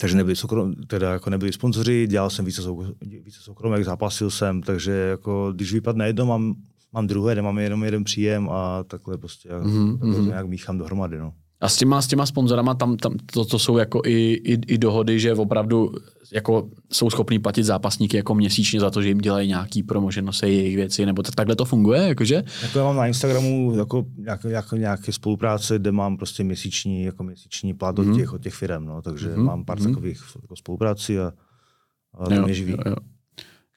takže nebyli, soukrom, teda jako nebyli sponzoři, dělal jsem více, souk, více soukromek, zápasil jsem, takže jako, když vypadne jedno, mám, mám druhé, nemám jenom jeden příjem a takhle prostě mm-hmm. takhle to nějak míchám dohromady. No. A s těma, s těma sponzorama tam, tam to, to jsou jako i, i, i, dohody, že opravdu jako jsou schopní platit zápasníky jako měsíčně za to, že jim dělají nějaký promo, že nosí jejich věci, nebo tak, takhle to funguje, jakože? Jako já mám na Instagramu jako nějak, nějak, nějaké spolupráce, kde mám prostě měsíční, jako měsíční plat mm. od těch, od těch firm, no, takže mm. mám pár mm. takových jako spoluprací a, a to jo, mě živí. Jo, jo.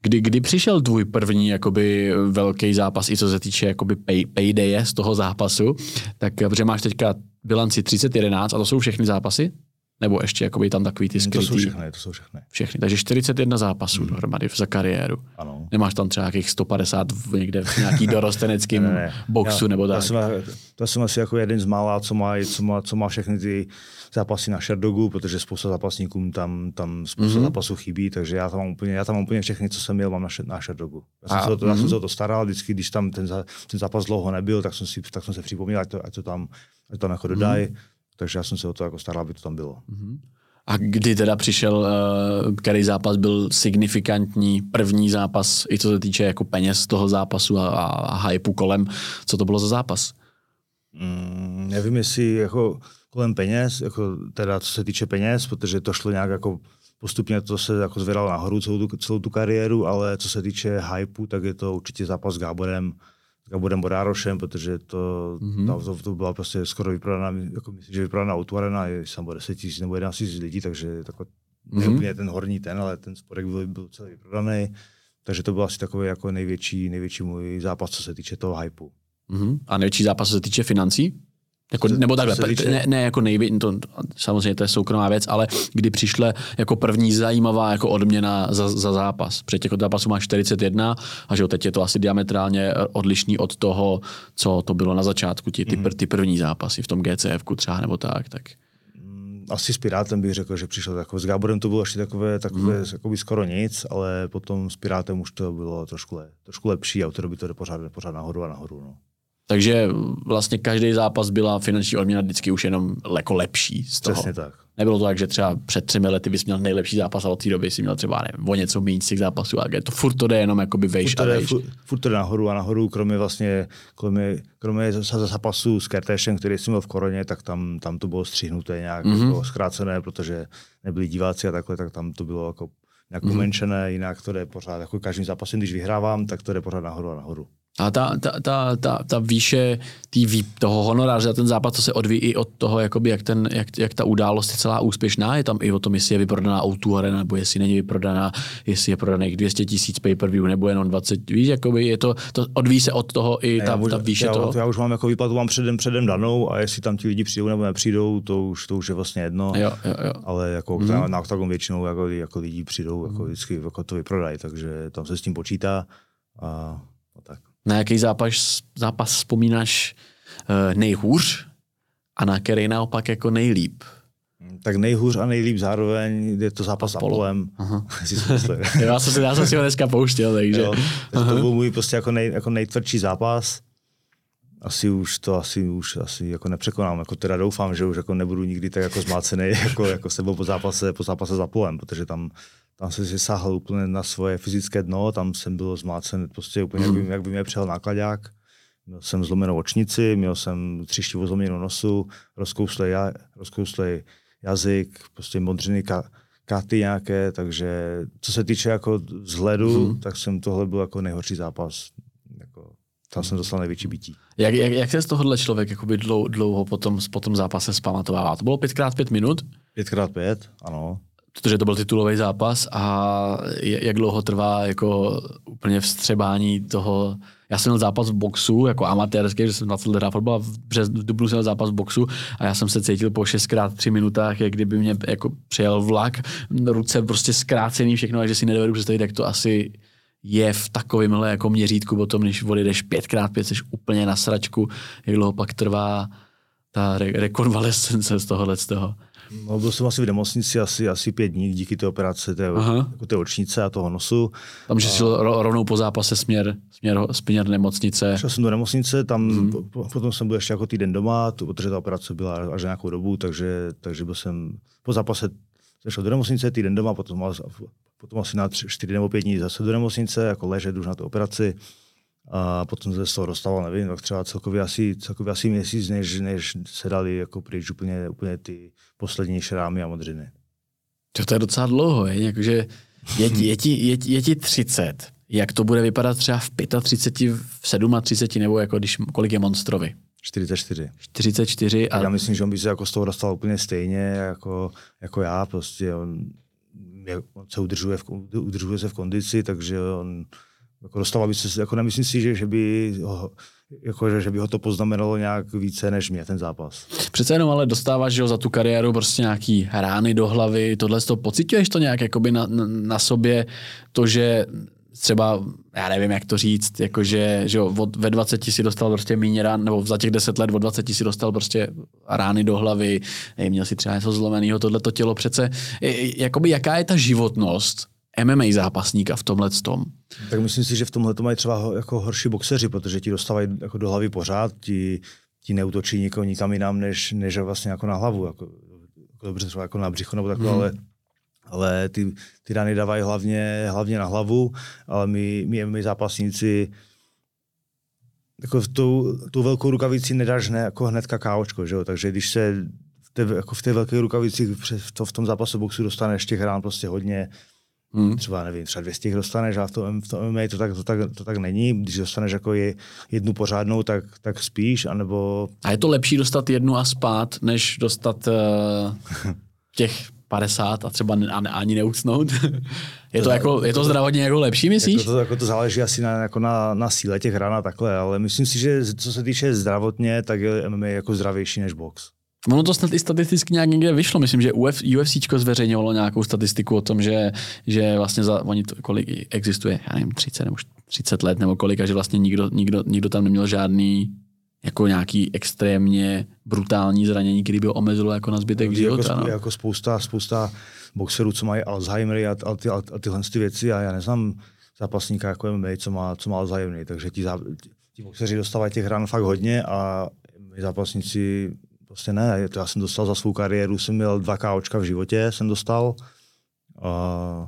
Kdy, kdy přišel tvůj první jakoby velký zápas, i co se týče jakoby pay, paydaye z toho zápasu, tak protože máš teďka bilanci 30-11 a to jsou všechny zápasy? Nebo ještě jakoby tam takový ty skrytý? To jsou všechny, to jsou všechny. Všechny, takže 41 zápasů hmm. dohromady za kariéru. Ano. Nemáš tam třeba nějakých 150 v někde v nějaký dorosteneckým ne, ne. boxu já, nebo tak? To jsem, to jsem asi jako jeden z mála, co má, co má, co má všechny ty zápasy na Sherdogu, protože spousta zápasníkům tam, tam spousta mm-hmm. zápasů chybí, takže já tam mám úplně, já tam mám úplně všechny, co jsem měl, mám na, na Sherdogu. Já jsem, A, se o to, mm-hmm. já jsem mhm. se o to staral, vždycky, když tam ten, ten zápas dlouho nebyl, tak jsem, si, tak jsem se připomněl, ať to, ať to tam, ať to tam jako dodají. Mm-hmm. Takže já jsem se o to jako staral, aby to tam bylo. Mm-hmm. A kdy teda přišel, eh, který zápas byl signifikantní, první zápas, i co se týče jako peněz toho zápasu a, a hypeu kolem, co to bylo za zápas? Mm, nevím, jestli jako kolem peněz, jako teda co se týče peněz, protože to šlo nějak jako postupně to se jako zvedalo nahoru celou tu, celou tu kariéru, ale co se týče hypeu, tak je to určitě zápas s Gáborem, s Gáborem Borárošem, protože to, mm-hmm. to, to, byla prostě skoro vyprodaná, jako myslím, že vyprodaná autorena, je tam bylo 10 tisíc nebo 11 tisíc lidí, takže tako, mm-hmm. ten horní ten, ale ten sporek byl, byl celý vyprodaný. Takže to byl asi takový jako největší, největší můj zápas, co se týče toho hypeu. Mm-hmm. A největší zápas, co se týče financí? Jako, nebo takhle, ne, ne jako největší, to, samozřejmě to je soukromá věc, ale kdy přišla jako první zajímavá jako odměna za, za zápas. Před těch zápasů máš 41 a že teď je to asi diametrálně odlišný od toho, co to bylo na začátku, ty, ty, mm-hmm. ty první zápasy v tom GCF třeba nebo tak. tak. Mm, asi s Pirátem bych řekl, že přišel takové. S Gáborem to bylo ještě takové, takové mm. jako skoro nic, ale potom s Pirátem už to bylo trošku, le, trošku lepší a to by to jde pořád, pořád nahoru a nahoru. No. Takže vlastně každý zápas byla finanční odměna vždycky už jenom jako lepší z toho. Přesně tak. Nebylo to tak, že třeba před třemi lety bys měl nejlepší zápas a od té doby si měl třeba nevím, o něco méně z těch zápasů. A to furt to jde jenom jakoby vejš furt a vejš. Furt, furt to jde nahoru a nahoru, kromě vlastně, kromě, kromě zápasu s Kertéšem, který jsem měl v koroně, tak tam, tam to bylo střihnuté nějak mm-hmm. jako zkrácené, protože nebyli diváci a takhle, tak tam to bylo jako nějak mm-hmm. umenšené, jinak to jde pořád, jako každým zápasem, když vyhrávám, tak to jde pořád nahoru a nahoru. A ta, ta, ta, ta, ta výše tý, toho honoráře za ten zápas, to se odvíjí i od toho, jakoby, jak, ten, jak, jak, ta událost je celá úspěšná. Je tam i o tom, jestli je vyprodaná o arena, nebo jestli není vyprodaná, jestli je prodaných 200 tisíc pay-per-view, nebo jenom 20. Víš, jakoby je to, to odvíjí se od toho i ta, ne, ta výše já, toho. Já už mám jako výplatu mám předem, předem danou a jestli tam ti lidi přijdou nebo nepřijdou, to už, to už je vlastně jedno. Jo, jo, jo. Ale jako mm. na, na většinou jako, jako lidi přijdou, jako vždycky jako to vyprodají, takže tam se s tím počítá a, a tak. Na jaký zápas, zápas vzpomínáš uh, nejhůř a na který naopak jako nejlíp? Tak nejhůř a nejlíp zároveň je to zápas s Apolem. já, jsem si, já jsem si ho dneska pouštěl, takže. Jo, to byl můj prostě jako, nej, jako nejtvrdší zápas. Asi už to asi už asi jako nepřekonám. Jako teda doufám, že už jako nebudu nikdy tak jako zmácený jako, jako sebou po zápase, po zápase s Apolem, protože tam tam jsem si sáhl úplně na svoje fyzické dno, tam jsem byl zmácen prostě úplně, mm. jak, by, jak by mě přijel nákladák. Měl jsem zlomenou očnici, měl jsem třištivo zlomenou nosu, rozkouslej, ja, rozkouslej jazyk, prostě modřiny ka, katy nějaké, takže co se týče jako vzhledu, mm. tak jsem tohle byl jako nejhorší zápas. Tam jsem dostal největší bytí. Jak, jak, jak se z tohohle člověk jakoby dlouho, dlouho potom, po tom zápase zpamatovává? To bylo 5x5 minut? 5x5, ano protože to byl titulový zápas a jak dlouho trvá jako úplně vstřebání toho, já jsem měl zápas v boxu, jako amatérský, že jsem 20 let hrál fotbal, v, břez, v dubnu jsem měl zápas v boxu a já jsem se cítil po 6x3 minutách, jak kdyby mě jako přijel vlak, ruce prostě zkrácený všechno, a že si nedovedu představit, jak to asi je v takovémhle jako měřítku potom, když odjedeš 5x5, jsi úplně na sračku, jak dlouho pak trvá ta re- rekonvalescence z tohohle z toho. No, byl jsem asi v nemocnici asi, asi pět dní díky té operaci, té, jako té očnice a toho nosu. Tam, že jsi rovnou po zápase směr, směr, směr nemocnice. Šel jsem do nemocnice, tam hmm. po, potom jsem byl ještě jako týden doma, to, protože ta operace byla až nějakou dobu, takže, takže byl jsem po zápase šel do nemocnice, týden doma, potom, potom asi na tři, čtyři nebo pět dní zase do nemocnice, jako ležet už na tu operaci. A potom se z toho dostával, nevím, tak třeba celkově asi, celkově asi měsíc, než, než se dali jako pryč úplně, úplně ty poslední šrámy a modřiny. To, to je docela dlouho, je, jakože je, je, ti, je, je ti 30. Jak to bude vypadat třeba v 35, v 37, nebo jako když, kolik je Monstrovi? 44. 44 a... Já myslím, že on by se jako z toho dostal úplně stejně jako, jako já, prostě on on se udržuje, v, udržuje se v kondici, takže on jako dostával by se, jako nemyslím si, že, že by ho, jako, že by ho to poznamenalo nějak více než mě ten zápas. Přece jenom ale dostáváš že jo, za tu kariéru prostě nějaký rány do hlavy, tohle to pocituješ to nějak jakoby na, na, na sobě, to, že třeba, já nevím, jak to říct, jakože že jo, od, ve 20 si dostal prostě méně rán, nebo za těch 10 let od 20 si dostal prostě rány do hlavy, měl si třeba něco zlomeného, tohleto tělo přece, jakoby jaká je ta životnost MMA zápasníka v tomhle tom? Tak myslím si, že v tomhle to mají třeba jako horší boxeři, protože ti dostávají jako do hlavy pořád, ti, ti neutočí nikoho nikam jinam, než, než vlastně jako na hlavu. Jako, jako dobře třeba jako na břicho nebo takhle, hmm. ale ale ty, ty rany dávají hlavně, hlavně na hlavu, ale my, my, my zápasníci jako v tou, tou velkou rukavici nedáš ne, jako hned KOčko, že jo? takže když se v té, jako v té velké rukavici v, to, v tom zápasu boxu dostaneš těch rán prostě hodně, Hmm. Třeba nevím, třeba 200 dostaneš a v tom, v tom MMA to tak, to, tak, to tak není. Když dostaneš jako je, jednu pořádnou, tak, tak spíš, anebo... A je to lepší dostat jednu a spát, než dostat uh, těch 50 a třeba ani neucnout. je to, jako, je to zdravotně jako lepší, myslíš? Jako to, jako to záleží asi na, jako na, na síle těch ran a takhle, ale myslím si, že co se týče zdravotně, tak je MMA jako zdravější než box. Ono to snad i statisticky nějak někde vyšlo. Myslím, že Uf, UFC zveřejňovalo nějakou statistiku o tom, že, že vlastně za, oni to, kolik existuje, já nevím, 30 nebo 30 let nebo kolik, a že vlastně nikdo, nikdo, nikdo tam neměl žádný jako nějaký extrémně brutální zranění, který by ho omezilo jako na zbytek jako, života. Jako, no. jako spousta, spousta boxerů, co mají Alzheimer a, a, ty, a, a tyhle ty věci a já neznám zápasníka jako MMA, co má, co má Alzheimer, takže ti, ti boxeři dostávají těch ran fakt hodně a my zápasníci prostě ne. To já jsem dostal za svou kariéru, jsem měl dva KOčka v životě, jsem dostal. A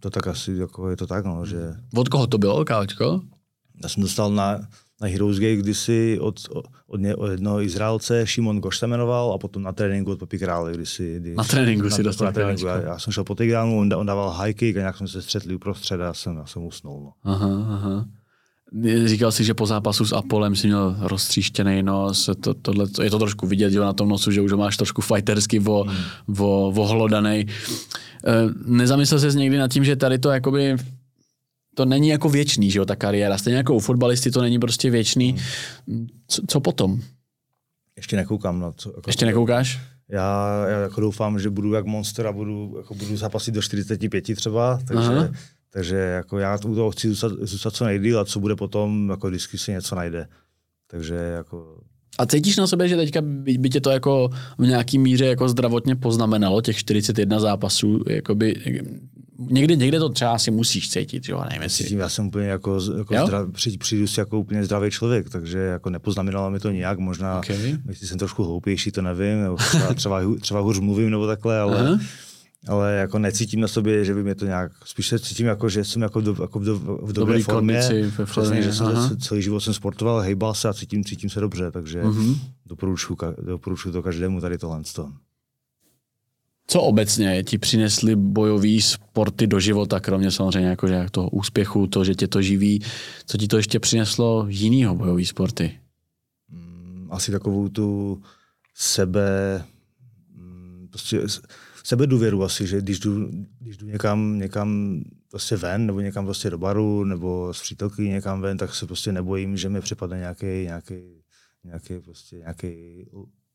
to tak asi jako je to tak, no, že... Od koho to bylo KOčko? Já jsem dostal na, na Heroes Gate kdysi od, od, ně, od jednoho Izraelce, Šimon Goš se jmenoval, a potom na tréninku od Papi Krále, kdysi. Kdy, na tréninku na, si dostal na tréninku. Já, já, jsem šel po Tigránu, on, on dával high kick a nějak jsme se střetli uprostřed a já jsem, já jsem usnul. No. Aha, aha. Říkal si, že po zápasu s Apolem si měl roztříštěný nos, to, tohle, to, je to trošku vidět že na tom nosu, že už ho máš trošku fightersky vo, hmm. vo, vohlodaný. Eh, nezamyslel jsi někdy nad tím, že tady to jakoby to není jako věčný, že jo, ta kariéra. Stejně jako u fotbalisty to není prostě věčný. Hmm. Co, co potom? Ještě nekoukám na to. Jako Ještě nekoukáš? Já, já jako doufám, že budu jak monster a budu, jako budu zápasit do 45 třeba, takže, takže jako já u toho chci zůstat, zůstat co nejdýl a co bude potom, jako vždycky si něco najde. Takže jako a cítíš na sebe, že teďka by, by tě to jako v nějaký míře jako zdravotně poznamenalo, těch 41 zápasů, jakoby, někdy, někde to třeba si musíš cítit, jo, nevím, jestli... Cítím, já jsem úplně jako, jako zdrav, přijdu, přijdu si jako úplně zdravý člověk, takže jako nepoznamenalo mi to nijak, možná, okay. jestli jsem trošku hloupější, to nevím, nebo třeba, třeba, třeba hůř mluvím nebo takhle, ale... Aha ale jako necítím na sobě, že by mě to nějak, spíš se cítím jako, že jsem jako v, do, jako v, do, v dobré Dobrý formě, přesně, že jsem aha. celý život jsem sportoval, hejbal se a cítím, cítím se dobře, takže uh-huh. doporučuji, doporučuji to každému tady tohle. Co obecně ti přinesly bojové sporty do života, kromě samozřejmě jako, že toho úspěchu, to, že tě to živí, co ti to ještě přineslo jinýho bojové sporty? Mm, asi takovou tu sebe, mm, prostě sebedůvěru asi, že když jdu, když jdu někam, někam prostě ven, nebo někam prostě do baru, nebo s přítelky někam ven, tak se prostě nebojím, že mi připadne nějaký, nějaký, nějaký, prostě nějaký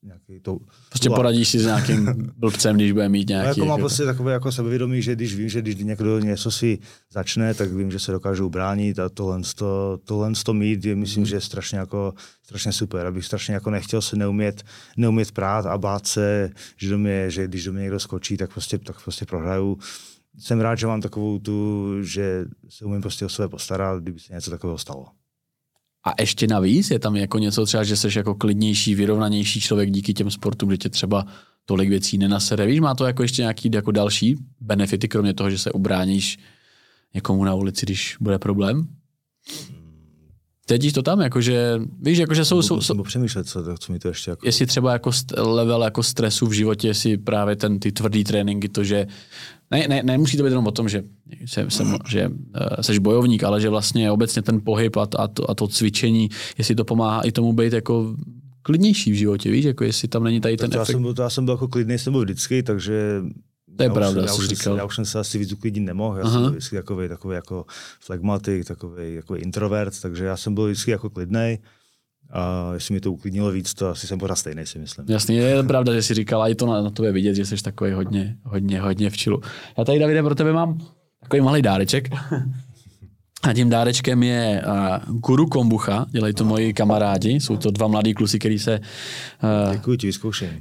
nějaký to... Prostě ula. poradíš si s nějakým blbcem, když bude mít nějaký... No jako mám prostě takové jako sebevědomí, že když vím, že když někdo něco si začne, tak vím, že se dokážu bránit a tohle, to, tohle to mít je, myslím, mm. že je strašně jako strašně super. Abych strašně jako nechtěl se neumět, neumět prát a bát se, že, do mě, že když do mě někdo skočí, tak prostě, tak prostě prohraju. Jsem rád, že mám takovou tu, že se umím prostě o sebe postarat, kdyby se něco takového stalo. A ještě navíc je tam jako něco třeba, že jsi jako klidnější, vyrovnanější člověk díky těm sportům, kde tě třeba tolik věcí nenasere. Víš, má to jako ještě nějaký jako další benefity, kromě toho, že se ubráníš někomu na ulici, když bude problém? Cítíš to tam, jakože, víš, jakože jsou... jsou, jsou přemýšlet, co, co mi to ještě jako... Jestli třeba jako level jako stresu v životě, jestli právě ten, ty tvrdý tréninky, to, že ne, ne, nemusí to být jenom o tom, že, se, se, že uh, seš bojovník, ale že vlastně obecně ten pohyb a, a, to, a to cvičení, jestli to pomáhá i tomu být jako klidnější v životě, víš, jako jestli tam není tady ten tak efekt. Já jsem, byl, já jsem byl jako klidný, jsem byl vždycky, takže To je já pravda, už, já, už, říkal. já už jsem se asi víc uklidnit nemohl, já Aha. jsem byl vždycky takový, takový jako flegmatik, takový jako introvert, takže já jsem byl vždycky jako klidnej. A jestli mi to uklidnilo víc, to asi jsem pořád stejný, si myslím. Jasně, je pravda, že jsi říkal, a i to na, na tobě vidět, že jsi takový hodně, hodně, hodně v čilu. Já tady, Davide, pro tebe mám takový malý dáreček. A tím dárečkem je uh, Guru Kombucha, dělají to moji kamarádi, jsou to dva mladí kluci, který se, uh, Děkuji ti,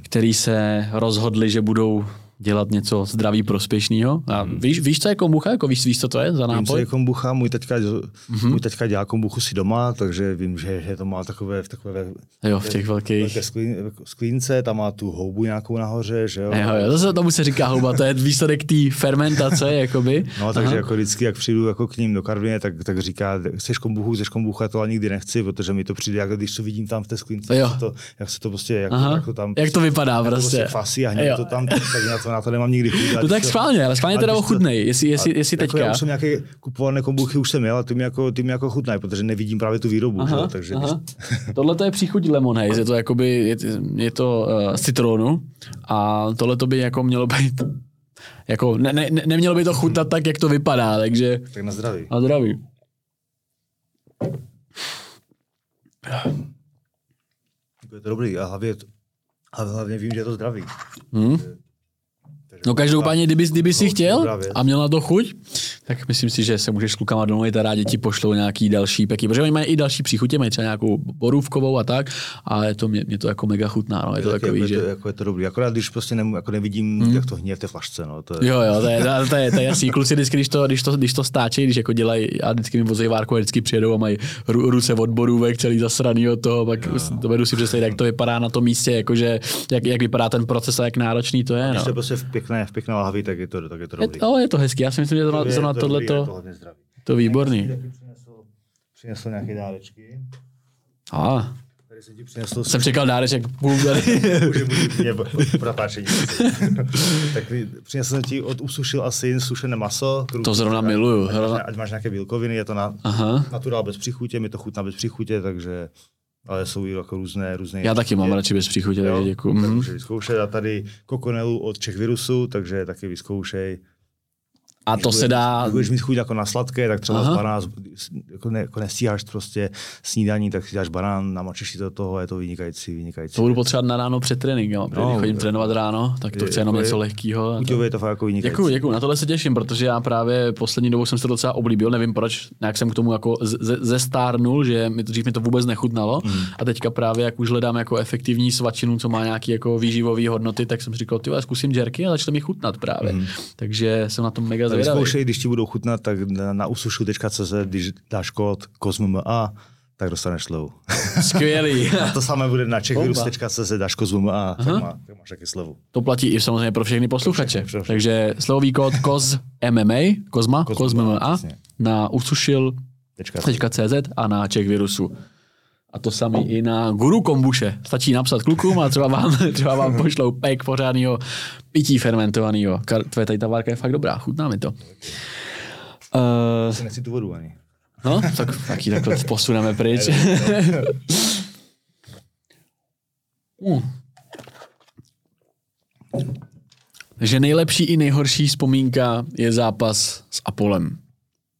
který se rozhodli, že budou dělat něco zdraví prospěšného. A víš, víš, co je kombucha? Jako víš, víš, co to je za Vím, co nápoj? je kombucha, můj teďka, Mhm. mm-hmm. můj teďka dělá kombuchu si doma, takže vím, že, že to má takové, v takové Jo, v těch velkých... velké sklín, sklínce, tam má tu houbu nějakou nahoře, že jo. Jo, jo, to se, tomu se říká houba, to je výsledek té fermentace, jakoby. No, takže Aha. jako vždycky, jak přijdu jako k ním do Karvině, tak, tak říká, chceš kombuchu, chceš kombuchu, já to ale nikdy nechci, protože mi to přijde, jak když to vidím tam v té sklince, Jo. jak, se to, jak se to prostě, jak, Aha. jak to tam, Jak to vypadá jak prostě. prostě fasí a Jo. to tam, tak na to, na to nemám nikdy chuť. No tak schválně, ale schválně teda to- ochutnej, jestli, jestli, jestli jako já teďka. už jsem nějaké kupované kombuchy už jsem měl a ty mi jako, ty mi jako chutnají, protože nevidím právě tu výrobu. že? jo, takže aha. Tohle to je příchuť lemon haze, je to jakoby, je, je to uh, z citronu a tohle to by jako mělo být, jako ne, ne, ne- nemělo by to chutnat tak, jak to vypadá, takže tak na zdraví. a zdraví. Jako je to dobrý a hlavně, a hlavně vím, že je to zdravý. Hm? No každopádně, kdyby, kdyby si chtěl a měl na to chuť, tak myslím si, že se můžeš s klukama domluvit a rádi ti pošlou nějaký další peky, protože oni mají i další příchutě, mají třeba nějakou borůvkovou a tak a je to, mě, mě to jako mega chutná, no, je to takový, jako, že... je to, jako je to dobrý. Akorát když prostě ne, jako nevidím, hmm. jak to hníje v té flašce. No, to je, Jo, jo, to je, to je, to je jasný. Kluci vždycky, když to, když to, když to stáčí, když jako dělají, a vždycky mi vozejí várku a vždycky přijedou a mají ru, ruce od borůvek celý zasraný od toho, pak to vedu si představit, jak to vypadá na tom místě, jakože, jak, jak vypadá ten proces a jak náročný to je. No. je prostě v pěkné, v pěkné lahvi, tak je to, tak je to Je, dobrý. to, je to hezký, já si myslím, že zrovna, Je zrovna to tohle je to to, to výborný. Přinesl, přinesl nějaké dárečky. A, Tady jsem ti přinesl jsem čekal dáreček půl tady. Natáčení. tak přinesl jsem ti od usušil asi sušené maso. To zrovna miluju. Ať, máš, ať máš nějaké bílkoviny, je to na, Aha. naturál bez příchutě, mi to chutná bez příchutě, takže ale jsou i jako různé, různé. Já taky mám radši bez příchutě, takže děkuji. Tak Mhm. můžeš vyzkoušet a tady kokonelu od Čech virusů, takže taky vyzkoušej. A to se dá, Když budeš mít chuť jako na sladké, tak třeba Aha. z banán, jako, ne, jako nestíháš prostě snídaní, tak si dáš banán, namočíš si to do toho, je to vynikající, vynikající. to budu potřebovat na ráno před tréninkem, protože No, když chodím jo. trénovat ráno, tak to Je- chci jenom je- něco lehkého. Chuťově je to fakt jako vynikající. Děkuji, děkuji. Na tohle se těším, protože já právě poslední dobou jsem se to docela oblíbil, nevím proč, nějak jsem k tomu jako ze- zestárnul, že mi to, dřív mi to vůbec nechutnalo Mhm. a teďka právě jak už hledám jako efektivní svačinu, co má nějaký jako výživové hodnoty, tak jsem si říkal, ty zkusím jerky a začne mi chutnat právě. Takže jsem na tom mega Mhm. vyzkoušej, když ti budou chutnat, tak na, na usušu.cz, když dáš kód COSMMA, tak dostaneš slevu. Skvělý. A to samé bude na czechvirus.cz, dáš COSMMA, tak, má, tak máš taky slevu. To platí i samozřejmě pro všechny posluchače. Pro všechny. Takže slovový kód COS MMA, COSMA, COSMMA, na usušil Tečka. .cz a na Czech virusu. A to samý i na Guru Kombuše. Stačí napsat klukům a třeba vám, třeba vám pošlou pek pořádného pití fermentovaného. Tvoje tady ta várka je fakt dobrá, chutná mi to. Uh, Nechci tu vodu ani. no, tak taky takhle posuneme pryč. Mm. Takže nejlepší i nejhorší vzpomínka je zápas s Apolem.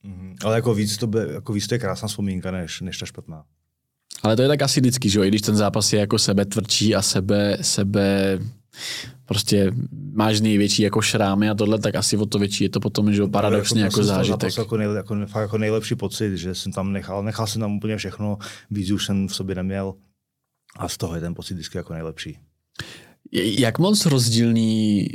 Mhm. Ale jako víc to, bude, jako víc to je krásná vzpomínka, než, než ta špatná. Ale to je tak asi vždycky, že jo? I když ten zápas je jako sebe tvrdší a sebe, sebe prostě máš největší jako šrámy a tohle, tak asi o to větší je to potom, že jo, paradoxně jako, jsem z toho zážitek. zápasu Jako, nej, jako, fakt jako nejlepší pocit, že jsem tam nechal, nechal jsem tam úplně všechno, víc už jsem v sobě neměl a z toho je ten pocit vždycky jako nejlepší. Jak moc rozdílný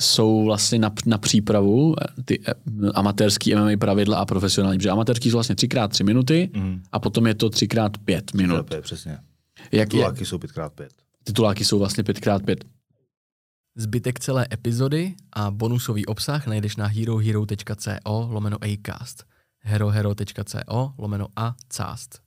jsou vlastně na, na přípravu eh, ty eh, amatérský MMA pravidla a profesionální? Protože amatérský jsou vlastně 3x3 minuty Mhm. a potom je to 3x5 minut. To je přesně. Jak, jak, Tuláky jsou 5x5. tituláky jsou vlastně 5x5. Zbytek celé epizody a bonusový obsah najdeš na herohero.co lomeno acast herohero.co lomeno a cast.